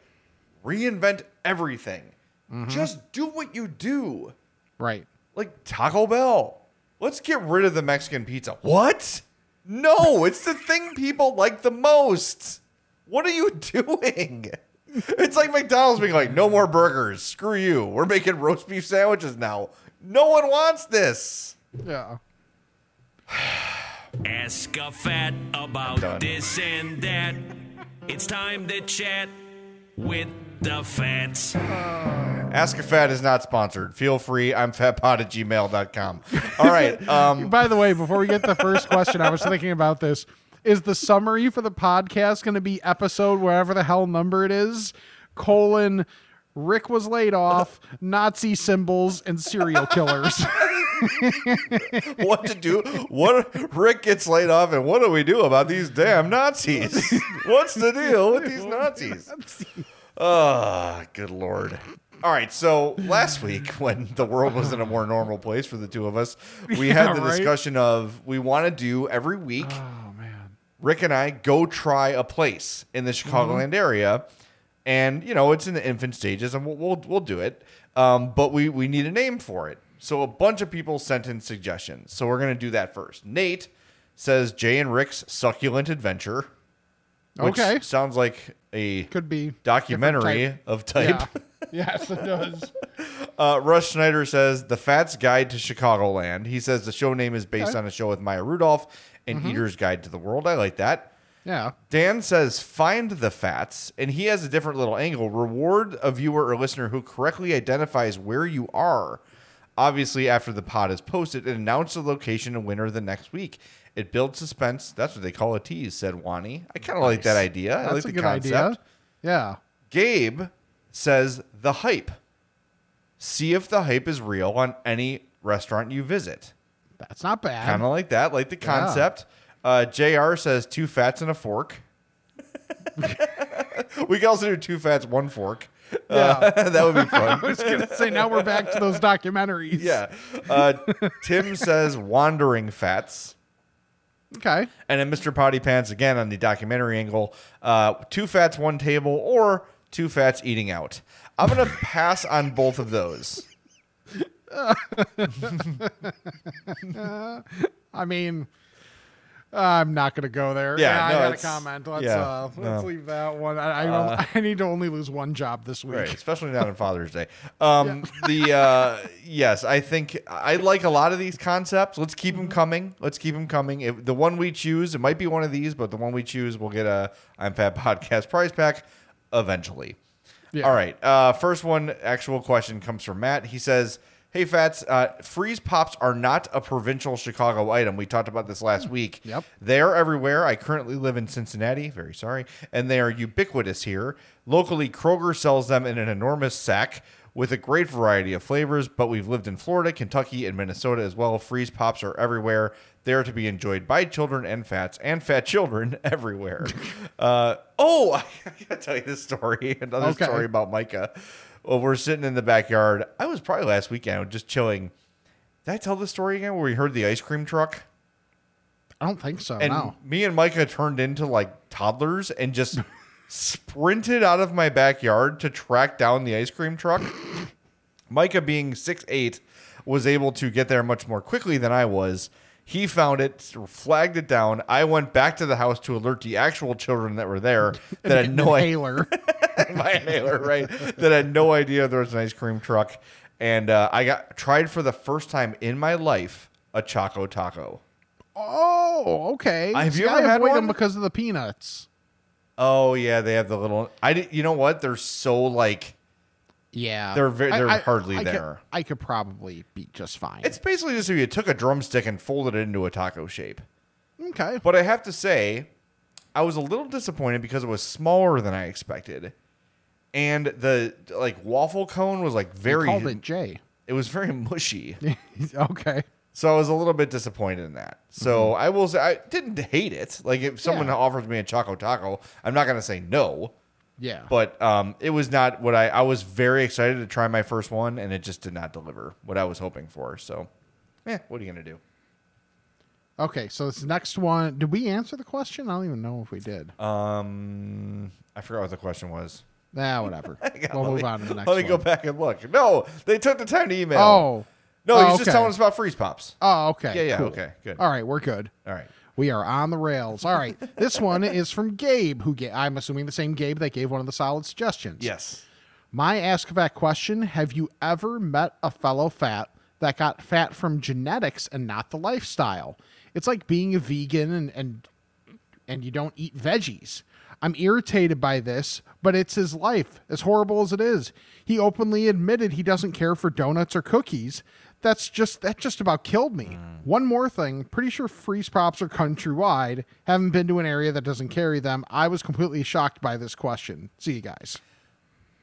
reinvent everything. Mm-hmm. Just do what you do. Right. Like Taco Bell. Let's get rid of the Mexican pizza. What? No, it's the thing people like the most. What are you doing? It's like McDonald's being like, no more burgers. Screw you. We're making roast beef sandwiches now. No one wants this. Yeah. Ask a fat about Done. this and that. It's time to chat with the fats. Ask a Fat is not sponsored. Feel free. I'm fatpod at gmail.com. All right. Um, By the way, before we get the first question, I was thinking about this. Is the summary for the podcast going to be episode wherever the hell number it is? Colon Rick was laid off, Nazi symbols, and serial killers. what to do? What Rick gets laid off, and what do we do about these damn Nazis? What's the deal with these Nazis? Ah, good lord. All right, so last week when the world was in a more normal place for the two of us, we Yeah, had the right? discussion of we want to do every week. oh man. Rick and I go try a place in the Chicagoland Mm-hmm. area, and you know it's in the infant stages, and we'll we'll, we'll do it. Um, but we we need a name for it. So a bunch of people sent in suggestions. So we're gonna do that first. Nate says Jay and Rick's succulent adventure. Which Okay. sounds like a Could be documentary different of type. Yeah. yes, it does. Uh, Russ Schneider says The Fat's Guide to Chicagoland. He says the show name is based Okay. on a show with Maya Rudolph and Mhm. Eater's Guide to the World. I like that. Yeah. Dan says find the fats, and he has a different little angle. Reward a viewer or listener who correctly identifies where you are. Obviously, after the pod is posted, and announce the location and winner the next week. It builds suspense. That's what they call a tease, said Wani. I kind of like that Nice. idea. I like the concept. idea. Yeah. Gabe says the hype. See if the hype is real on any restaurant you visit. That's not bad. Kind of like that, like the Yeah. Concept. Uh, JR says two fats and a fork. we can also do two fats, one fork. Uh, that would be fun. I was gonna say now we're back to those documentaries. yeah. Uh, Tim says wandering fats. Okay. And then Mr. Potty Pants again on the documentary angle. Uh, two fats, one table, or two fats eating out. I'm gonna pass on both of those. I mean, I'm not gonna go there. Yeah, Yeah, no, I got a comment. Let's yeah, uh, let's no. leave that one. I I, Uh, I need to only lose one job this week. Right, especially not on Father's Day. Um, The uh, yes, I think I like a lot of these concepts. Let's keep them coming. Let's keep them coming. If the one we choose, it might be one of these, but the one we choose, we'll get a I'm Fat podcast prize pack eventually. Yeah. All right. Uh, first one, actual question comes from Matt. He says, "Hey Fats, uh, freeze pops are not a provincial Chicago item. We talked about this last week. Yep. They are everywhere. I currently live in Cincinnati. Very sorry, and they are ubiquitous here. Locally, Kroger sells them in an enormous sack." With a great variety of flavors, but we've lived in Florida, Kentucky, and Minnesota as well. Freeze pops are everywhere. They're to be enjoyed by children and fats and fat children everywhere. uh, oh, I gotta tell you this story. Another Okay. story about Micah. Well, we're sitting in the backyard. I was probably last weekend just chilling. Did I tell the story again where we heard the ice cream truck? I don't think so. and no. me and Micah turned into like toddlers and just sprinted out of my backyard to track down the ice cream truck. Micah, being six eight, was able to get there much more quickly than I was. He found it, flagged it down. I went back to the house to alert the actual children that were there that had no idea. Inhaler. my inhaler, right? That had no idea there was an ice cream truck, and uh, I got tried for the first time in my life a Choco Taco. Oh, okay. Have you ever I had avoid one? them because of the peanuts. Oh yeah, they have the little. I did. You know what? They're so like. Yeah, They're ve- I- they're I- hardly I could- there. I could probably be just fine. It's basically just if you took a drumstick and folded it into a taco shape. okay. But I have to say, I was a little disappointed because it was smaller than I expected, and the like waffle cone was like very. called it J. It was very mushy. okay. So I was a little bit disappointed in that. So I will say I didn't hate it. Like if someone Mm-hmm. Yeah. offers me a choco taco, I'm not gonna say no. Yeah. But um, it was not what I. I was very excited to try my first one, and it just did not deliver what I was hoping for. So, yeah, what are you gonna do? Okay, so this next one. Did we answer the question? I don't even know if we did. Um, I forgot what the question was. Nah, whatever. We'll move me- on to the next Let me one. go back and look. No, they took the time to email. Oh. no, Oh, he's just telling us about freeze pops. Oh, okay. Yeah, yeah, cool. okay, good. All right, we're good. All right. We are on the rails. All right. this one is from Gabe, who ga- I'm assuming the same Gabe that gave one of the solid suggestions. Yes. My Ask Fat question Have you ever met a fellow fat that got fat from genetics and not the lifestyle? It's like being a vegan and, and, and you don't eat veggies. I'm irritated by this, but it's his life, as horrible as it is. He openly admitted he doesn't care for donuts or cookies. That's just that just about killed me. Mm. One more thing, pretty sure freeze pops are countrywide. Haven't been to an area that doesn't carry them. I was completely shocked by this question. See you guys.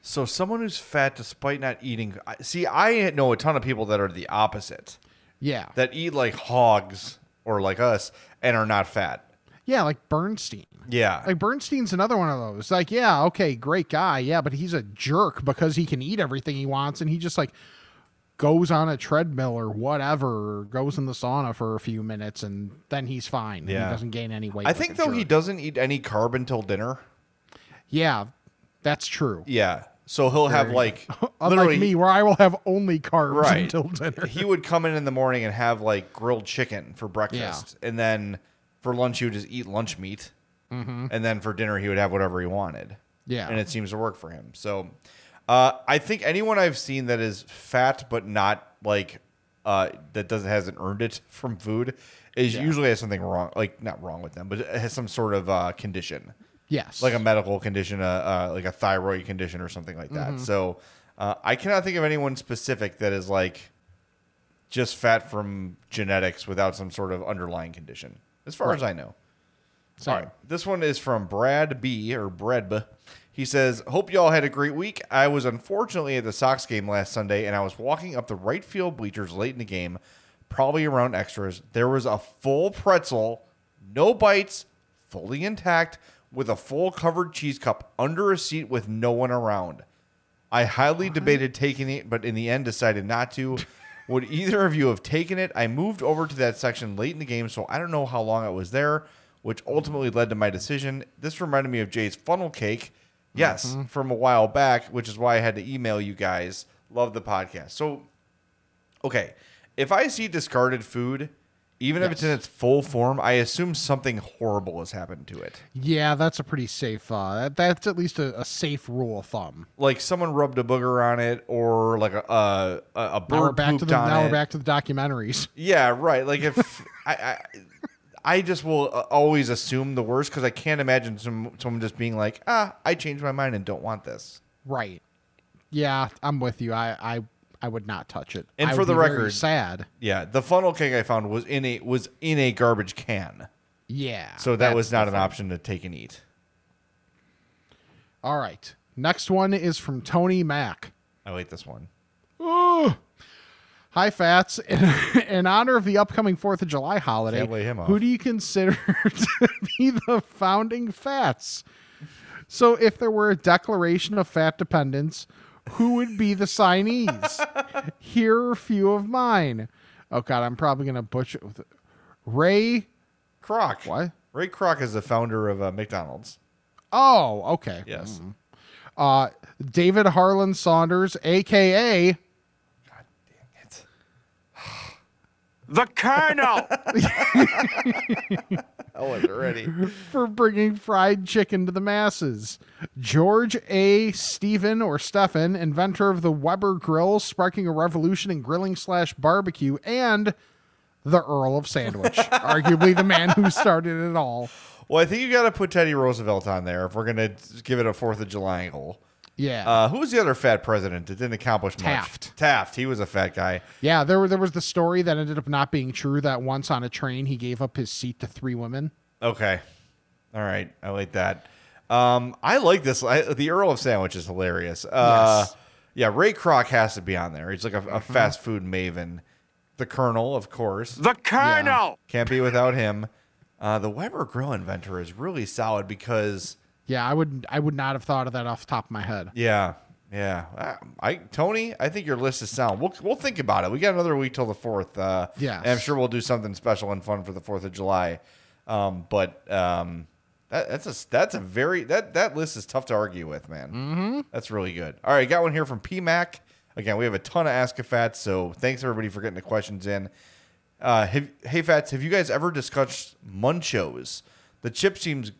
So someone who's fat despite not eating. See, I know a ton of people that are the opposite. Yeah. That eat like hogs or like us and are not fat. Yeah, like Bernstein. Yeah. Like Bernstein's another one of those. Like, yeah, okay, great guy. Yeah, but he's a jerk because he can eat everything he wants and he just like goes on a treadmill or whatever, or goes in the sauna for a few minutes and then he's fine. Yeah. He doesn't gain any weight. I think though he doesn't eat any carb until dinner. Yeah, that's true. Yeah. So he'll have like Unlike me, where I will have only carbs right until dinner. he would come in in the morning and have like grilled chicken for breakfast, and then for lunch he would just eat lunch meat, Mhm. and then for dinner he would have whatever he wanted. Yeah. and it seems to work for him. So, uh, I think anyone I've seen that is fat but not like uh, that doesn't hasn't earned it from food is Yeah. usually has something wrong, like not wrong with them, but it has some sort of uh, condition. Yes. like a medical condition, uh, uh, like a thyroid condition or something like that. Mhm. So uh, I cannot think of anyone specific that is like just fat from genetics without some sort of underlying condition, as far Right. as I know. Sorry, right, this one is from Brad B or Bredb. He says, "Hope y'all had a great week. I was unfortunately at the Sox game last Sunday, and I was walking up the right field bleachers late in the game, probably around extras. There was a full pretzel, no bites, fully intact, with a full covered cheese cup under a seat with no one around. I highly debated taking it, but in the end decided not to. Would either of you have taken it? I moved over to that section late in the game, so I don't know how long it was there, which ultimately led to my decision. This reminded me of Jay's funnel cake. Yes, Mhm. from a while back, which is why I had to email you guys. Love the podcast. So, okay, if I see discarded food, even if it's in its full form, I assume something horrible has happened to it. Yeah, that's a pretty safe. Uh, that's at least a, a safe rule of thumb. Like someone rubbed a booger on it, or like a a, a Now bird we're back to pooped the on now it. we're back to the documentaries. Yeah, right. Like if I, I, I just will uh, always assume the worst because I can't imagine some someone just being like, ah, I changed my mind and don't want this. Right. Yeah, I'm with you. I I, I would not touch it. And I for the record, sad. Yeah, the funnel cake I found was in a was in a garbage can. Yeah. So that was not an option to take and eat. All right. Next one is from Tony Mack. I like this one. Hi, Fats. In, in honor of the upcoming 4th of July holiday, Can't lay him off. who do you consider to be the founding Fats? So, if there were a declaration of fat dependence, who would be the signees? Here are a few of mine. Oh, God, I'm probably going to butcher it with Ray Kroc. What? Ray Kroc is the founder of uh, McDonald's. Oh, okay. Yes. Mhm. Uh, David Harlan Saunders, aka The Colonel! I wasn't ready. for bringing fried chicken to the masses. George A. Stephen or Stephan, inventor of the Weber grill, sparking a revolution in grilling slash barbecue, and the Earl of Sandwich, arguably the man who started it all. Well, I think you got to put Teddy Roosevelt on there if we're going to give it a Fourth of July angle. Yeah. Uh, who was the other fat president that didn't accomplish much? Taft. Taft. He was a fat guy. Yeah, there, were- there was the story that ended up not being true that once on a train he gave up his seat to three women. Okay. All right. I like that. Um, I like this. I, the Earl of Sandwich is hilarious. Uh, Yes. Yeah, Ray Kroc has to be on there. He's like a, a fast food maven. The Colonel, of course. The Colonel! Can't be without him. Uh, the Weber grill inventor is really solid because Yeah, I would I would not have thought of that off the top of my head. Yeah, yeah. I Tony, I think your list is sound. We'll we'll think about it. We got another week till the fourth. Uh, Yes. and I'm sure we'll do something special and fun for the Fourth of July. Um, but um, that, that's a that's a very that that list is tough to argue with, man. Mm-hmm. That's really good. All right, got one here from PMac. Again, we have a ton of Ask a Fats, so thanks everybody for getting the questions in. Uh, have, hey Fats, have you guys ever discussed Munchos? The chip seems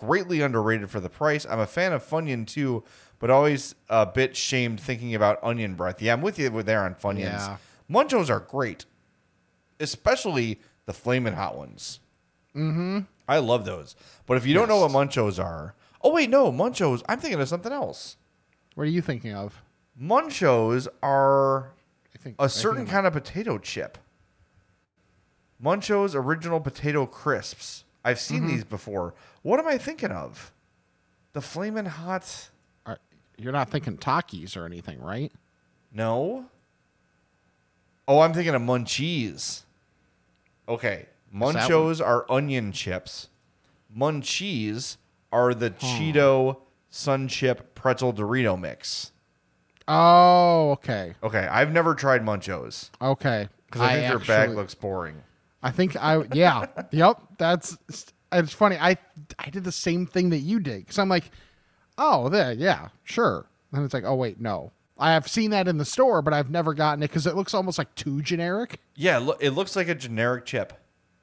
greatly underrated for the price. I'm a fan of Funyun too, but always a bit shamed thinking about onion breath. Yeah, I'm with you there on Funyuns. Yeah. Munchos are great, especially the flaming hot ones. Mm-hmm. I love those. But if you don't know what Munchos are, oh wait, no, Munchos. I'm thinking of something else. What are you thinking of? Munchos are I think a certain kind of potato chip. Munchos original potato crisps. I've seen Mhm. these before. What am I thinking of? The flaming hot. Are, you're not thinking Takis or anything, right? No. Oh, I'm thinking of Munchies. Okay. Munchos are onion chips. Munchies are the Cheeto Sun Chip Pretzel Dorito mix. Oh, okay. Okay, I've never tried Munchos Okay. because I think their bag actually- looks boring. I think I yeah. yep. That's it's funny. I I did the same thing that you did because I'm like, oh, there, yeah, sure. And it's like, oh wait, no. I have seen that in the store, but I've never gotten it because it looks almost like too generic. Yeah, lo- it looks like a generic chip.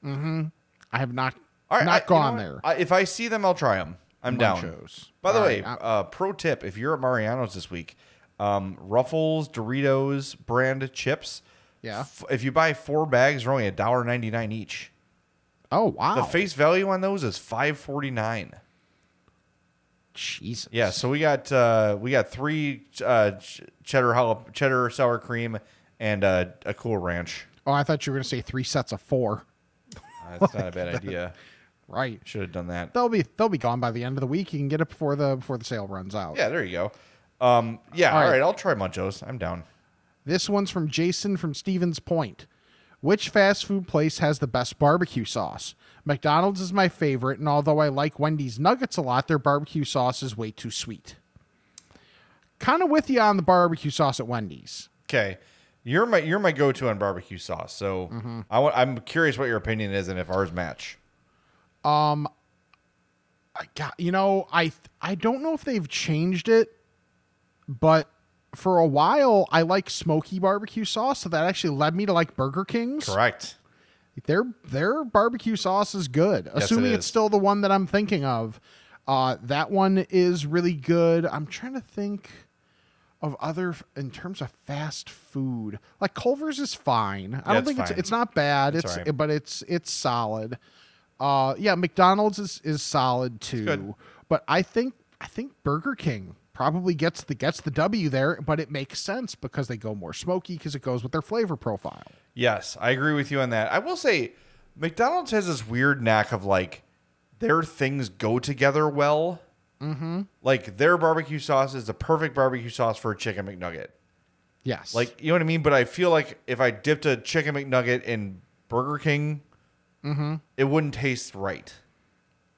Mm-hmm. I have not All right, not I- you know gone there. I, if I see them, I'll try them. I'm down. Munchos. By the All way, right, uh, pro tip: if you're at Mariano's this week, um, Ruffles Doritos brand chips. Yeah. f- if you buy four bags, they're only a dollar ninety nine each. Oh wow. The face value on those is five forty nine. Jesus. Yeah, so we got uh, we got three uh, ch- cheddar jalap- cheddar sour cream and uh, a cool ranch. Oh, I thought you were gonna say three sets of four. That's not a bad idea. Right. Should have done that. They'll be they'll be gone by the end of the week. You can get it before the before the sale runs out. Yeah, there you go. Um, yeah, All all right. right. I'll try Munchos. I'm down. This one's from Jason from Stevens Point. Which fast food place has the best barbecue sauce? McDonald's is my favorite, and although I like Wendy's nuggets a lot, their barbecue sauce is way too sweet. Kind of with you on the barbecue sauce at Wendy's. Okay, you're my you're my go to on barbecue sauce. So Mm-hmm. I want, I'm curious what your opinion is and if ours match. Um, I got you know I I don't know if they've changed it, but for a while I like smoky barbecue sauce, so that actually led me to like Burger King's. Correct. their their barbecue sauce is good. it Assuming is. it's still the one that I'm thinking of. Uh, that one is really good. I'm trying to think of other in terms of fast food. Like Culver's is fine. I Yeah, don't it's think it's fine. it's not bad. It's It's, right. but it's it's solid. Uh, yeah, McDonald's is is solid too. But I think I think Burger King probably gets the gets the W there, but it makes sense because they go more smoky because it goes with their flavor profile. Yes, I agree with you on that. I will say McDonald's has this weird knack of like their things go together well. Mm-hmm. Like their barbecue sauce is the perfect barbecue sauce for a chicken McNugget. Yes. Like you know what I mean? But I feel like if I dipped a chicken McNugget in Burger King, Mm-hmm. it wouldn't taste right.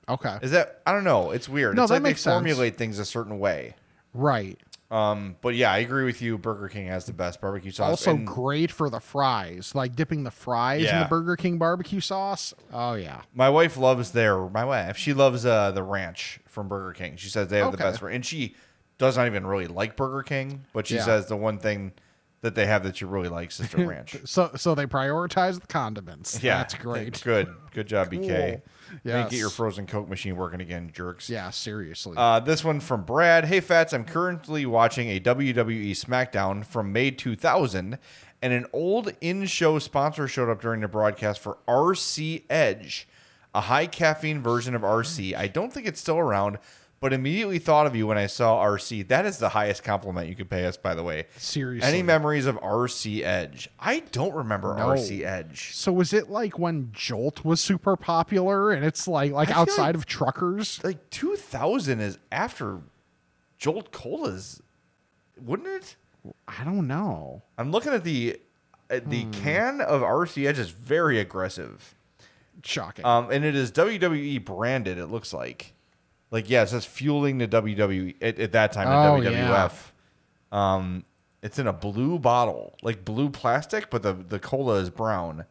Okay. Is that I don't know. It's weird. No, it's that like makes they sense. formulate things a certain way. Right. Um, but yeah, I agree with you. Burger King has the best barbecue sauce. Also And great for the fries, like dipping the fries in the Burger King barbecue sauce. Oh yeah. my wife loves their my wife. She loves uh, the ranch from Burger King. She says they have the best, and she does not even really like Burger King, but she Yeah. says the one thing that they have that you really like, Sister ranch. So so they prioritize the condiments. Yeah, That's great. Good, good job, BK. Yeah, get your frozen Coke machine working again, jerks. Yeah, seriously. Uh, this one from Brad. Hey, Fats, I'm currently watching a WWE SmackDown from May 2000, and an old in show sponsor showed up during the broadcast for RC Edge, a high caffeine version of RC. I don't think it's still around, but immediately thought of you when I saw RC. That is the highest compliment you could pay us, by the way. Seriously. Any memories of RC Edge? I don't remember No. RC Edge. So was it like when Jolt was super popular and it's like like I outside like- of truckers? Like 2000 is after Jolt Cola's, wouldn't it? I don't know. I'm looking at the uh, the Hmm. can of RC Edge is very aggressive. Shocking. Um, and it is WWE branded. It looks like, like yes, it says fueling the WWE at, at that time Oh, the yeah. WWF. Um, it's in a blue bottle, like blue plastic, but the the cola is brown.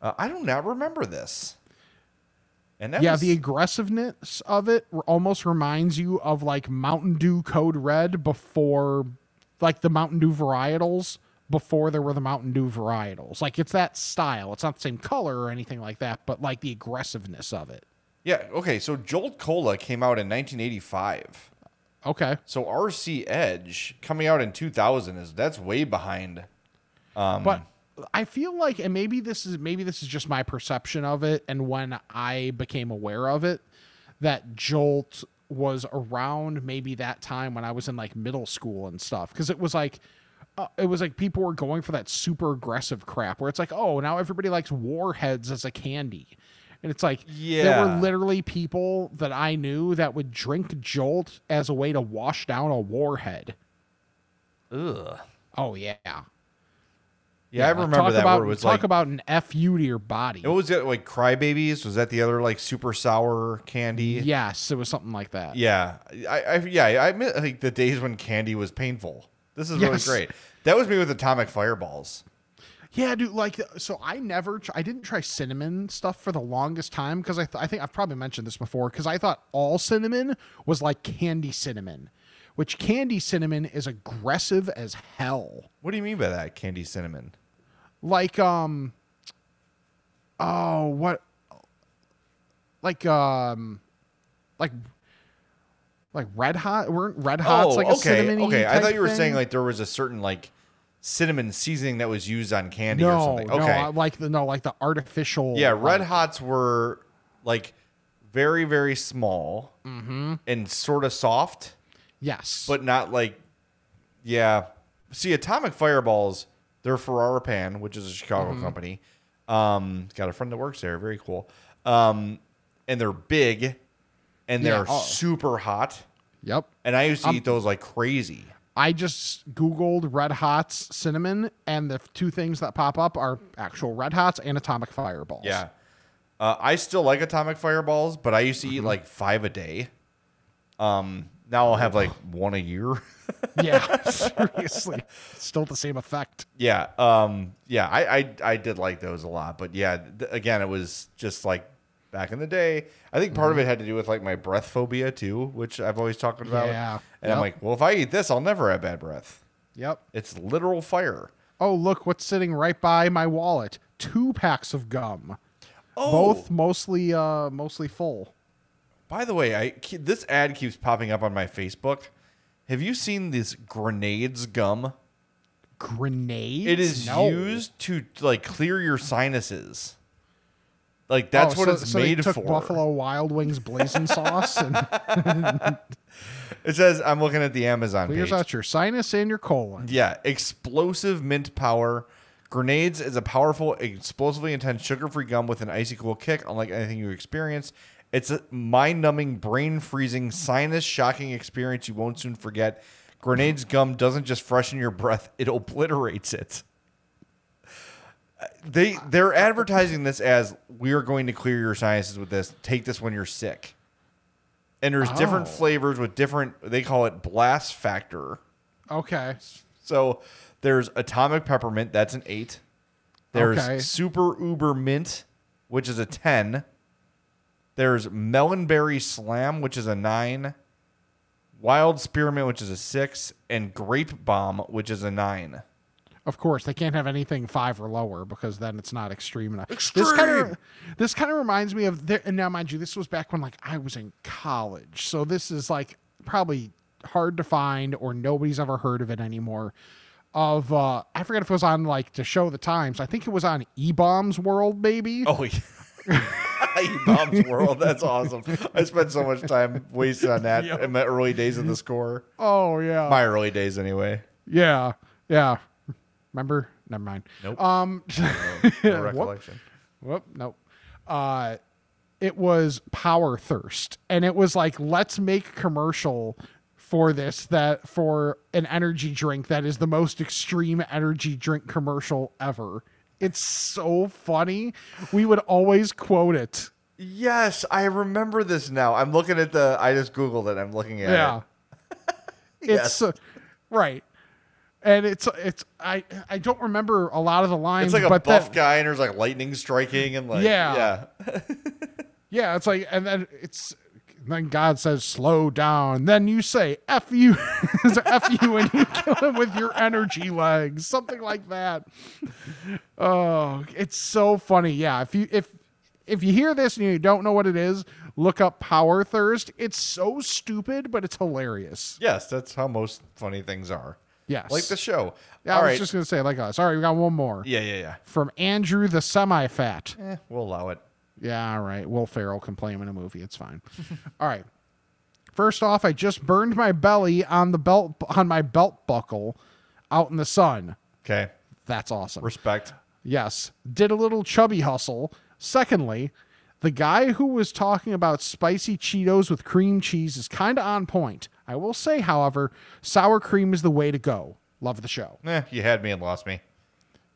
Uh, I do not remember this. And that yeah, was, the aggressiveness of it almost reminds you of like Mountain Dew Code Red before, like the Mountain Dew varietals before there were the Mountain Dew varietals. Like it's that style. It's not the same color or anything like that, but like the aggressiveness of it. Yeah. Okay, so Jolt Cola came out in 1985. Okay. So RC Edge coming out in 2000 is that's way behind. Um, but I feel like, and maybe this is maybe this is just my perception of it, and when I became aware of it, that Jolt was around maybe that time when I was in like middle school and stuff, because it was like. Uh, it was like people were going for that super aggressive crap where it's like, oh, now everybody likes warheads as a candy. And it's like, yeah. there were literally people that I knew that would drink Jolt as a way to wash down a warhead. Ugh. Oh, yeah. Yeah, I remember talk that about, word was talk like about an fu to your body. What was it like? Crybabies? Was that the other like super sour candy? Yes, it was something like that. Yeah, I, I yeah, I meant like the days when candy was painful. This is really great. That was me with atomic fireballs. Yeah, dude. Like, so I never, tr- I didn't try cinnamon stuff for the longest time because I, th- I think I've probably mentioned this before because I thought all cinnamon was like candy cinnamon, which candy cinnamon is aggressive as hell. What do you mean by that? Candy cinnamon? Like, um, oh, what, like, um, like, like red hot weren't red hots oh, like okay, okay. I thought you were saying like there was a certain like cinnamon seasoning that was used on candy or something. no, Okay, I like the no, like the artificial. yeah, red hots were like very very small Mhm. and sort of soft. Yes, but not like yeah. See, atomic fireballs, they're Ferrara Pan, which is a Chicago Mhm. company. Um, got a friend that works there. Very cool. Um, and they're big, and they're oh. super hot. Yep. And I used to Um, eat those like crazy. I just Googled Red Hots cinnamon, and the two things that pop up are actual Red Hots and Atomic Fireballs. Yeah. Uh, I still like atomic fireballs, but I used to eat Mm-hmm. like five a day. Um, now I'll have like one a year. Yeah, seriously. Still the same effect. Yeah, um, yeah, I, I I did like those a lot, but yeah, th- again, it was just like back in the day. I think part of Mhm. it had to do with like my breath phobia too, which I've always talked about. Yeah, and I'm like, well, if I eat this, I'll never have bad breath. Yep. It's literal fire. Oh, look what's sitting right by my wallet. Two packs of gum. Oh. Both mostly uh mostly full. By the way, I this ad keeps popping up on my Facebook. Have you seen this grenades gum? Grenades? It is No. used to like clear your sinuses. Like that's Oh, what so- it's so they made took for. Buffalo Wild Wings blazing sauce and It says I'm looking at the Amazon clears page. out your sinus and your colon. Yeah, explosive mint power. Grenades is a powerful, explosively intense sugar-free gum with an icy cool kick, unlike anything you experience. It's a mind-numbing, brain-freezing, sinus-shocking experience you won't soon forget. Grenades gum doesn't just freshen your breath; it obliterates it. They they're advertising this as we are going to clear your sinuses with this. Take this when you're sick. And there's different Oh. flavors with different. They call it blast factor. Okay. So there's atomic peppermint, that's an eight. There's Okay. super uber mint, which is a ten. There's melonberry slam, which is a nine. Wild spearmint, which is a six, and grape bomb, which is a nine. Of course, they can't have anything five or lower because then it's not extreme enough. This kind of this kind of reminds me of there, and now mind you, this was back when like I was in college, so this is like probably hard to find or nobody's ever heard of it anymore. Of uh I forget if it was on like to show the times. I think it was on E Bombs World, maybe. Oh, yeah. E bomb's World. That's awesome. I spent so much time wasted on that in my early days of the score. Oh yeah. My early days, anyway. Yeah. Yeah. Remember? Never mind. Nope. Um No whoop. recollection. Whoop, nope. Uh it was Power Thirst. And it was like, let's make commercial for this that for an energy drink that is the most extreme energy drink commercial ever. It's so funny. We would always quote it. Yes, I remember this now. I'm looking at the. I just googled it. I'm looking at Yeah. it. It's uh, right. And it's it's I I don't remember a lot of the lines It's like a buff that, guy, and there's like lightning striking, and like Yeah. yeah. Yeah, it's like, and then it's, then God says, slow down. Then you say, F you, F you, and you kill him with your energy legs, something like that. Oh, it's so funny. Yeah. If you, if, if you hear this and you don't know what it is, look up Power Thirst. It's so stupid, but it's hilarious. Yes, that's how most funny things are. Yes. Like the show. Yeah, All I was right. just going to say, like us. All right, we got one more. Yeah, yeah, yeah. From Andrew the Semi Fat. Eh, we'll allow it. Yeah, all right. Will Ferrell can play him in a movie. It's fine. all right. First off, I just burned my belly on the belt on my belt buckle out in the sun. Okay. That's awesome. Respect. Yes. Did a little chubby hustle. Secondly, the guy who was talking about spicy Cheetos with cream cheese is kind of on point. I will say, however, sour cream is the way to go. Love the show. Eh, you had me and lost me.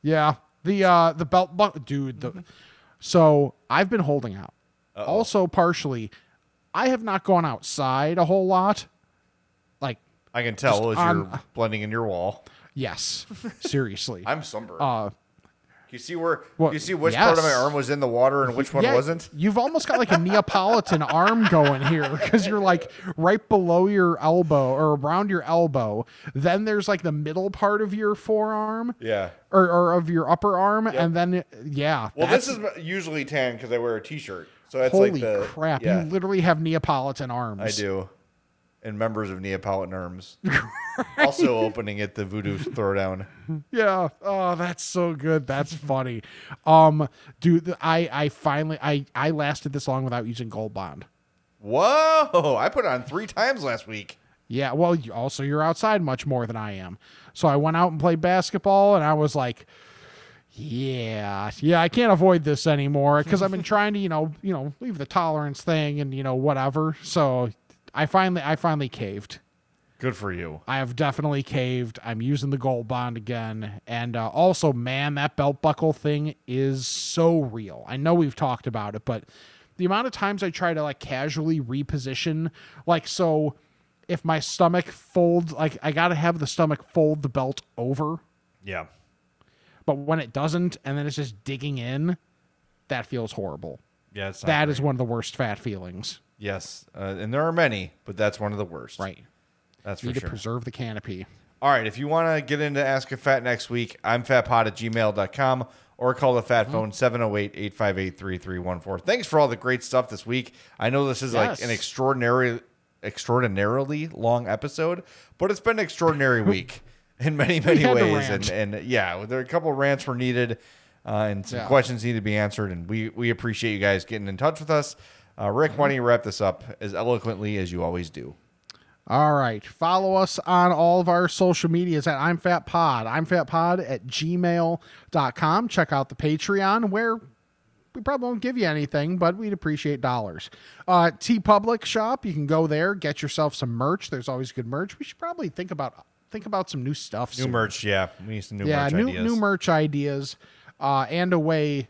Yeah. The uh the belt buckle dude, the so I've been holding out. Also partially I have not gone outside a whole lot. Like I can tell as on- you're blending in your wall. yes. Seriously. I'm sunburned. uh you see where? well, you see which part of my arm was in the water and which one yeah, wasn't? You've almost got like a Neapolitan arm going here because you're like right below your elbow or around your elbow. Then there's like the middle part of your forearm Yeah. or, or of your upper arm. And then, yeah. Well, this is usually tan because I wear a t-shirt, so that's holy like the crap. Yeah, You literally have Neapolitan arms. I do. And members of Neapolitan Arms also opening at the Voodoo Threauxdown. Yeah. Oh, that's so good. That's funny. Um, dude, I I finally I I lasted this long without using Gold Bond. Whoa! I put it on three times last week. Yeah. Well, you, also you're outside much more than I am. So I went out and played basketball, and I was like, yeah, yeah, I can't avoid this anymore because I've been trying to, you know, you know, leave the tolerance thing and you know whatever. So I finally I finally caved. Good for you. I have definitely caved. I'm using the gold bond again. And uh, also, man, that belt buckle thing is so real. I know we've talked about it, but the amount of times I try to like casually reposition, like, so if my stomach folds, like, I got to have the stomach fold the belt over. Yeah. But when it doesn't, and then it's just digging in, that feels horrible. Yeah, it's not That is great. one of the worst fat feelings. Yes, uh, and there are many, but that's one of the worst. Right. That's Need for to sure. preserve the canopy. All right, if you want to get into Ask a Fat next week, I'm fatpod at gmail.com or call the fat phone 708 858 3314. Thanks for all the great stuff this week. I know this is like an extraordinary, extraordinarily long episode, but it's been an extraordinary week in many, many ways. And, and yeah, there are a couple rants were needed uh, and some Yeah. questions need to be answered. And we, we appreciate you guys getting in touch with us. Uh, Rick, why don't you wrap this up as eloquently as you always do? All right. Follow us on all of our social medias at I'm Fat Pod. I'm Fat Pod at gmail.com. Check out the Patreon where we probably won't give you anything, but we'd appreciate dollars. Uh, TeePublic Shop, you can go there, get yourself some merch. There's always good merch. We should probably think about think about some new stuff. New soon. merch, yeah. We need some new yeah, merch new ideas. new merch ideas, uh, and a way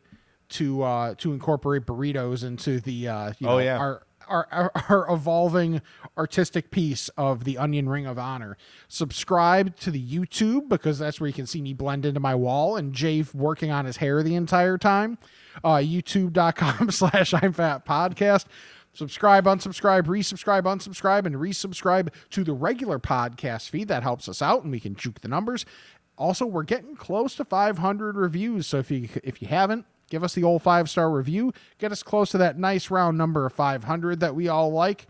to uh, to incorporate burritos into the uh, you Oh, know, yeah. our, our our our evolving artistic piece of the Onion Ring of Honor. Subscribe to the YouTube because that's where you can see me blend into my wall and Jay working on his hair the entire time. Uh, YouTube.com slash I'm Fat Podcast. Subscribe, unsubscribe, resubscribe, unsubscribe, and resubscribe to the regular podcast feed. That helps us out, and we can juke the numbers. Also, we're getting close to 500 reviews, so if you if you haven't, give us the old five star review. Get us close to that nice round number of 500 that we all like.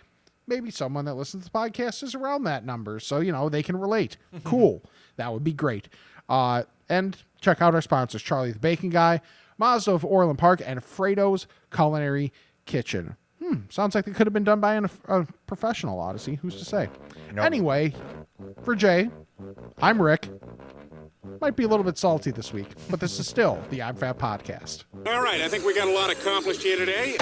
Maybe someone that listens to the podcast is around that number, so you know they can relate. cool, that would be great. Uh, and check out our sponsors: Charlie the Bacon Guy, Mazda of Orland Park, and Fredo's Culinary Kitchen. Hmm, sounds like they could have been done by an, a professional, Audacy. Who's to say? Anyway, for Jay, I'm Rick. Might be a little bit salty this week, but this is still the I'm Fat podcast. All right, I think we got a lot accomplished here today.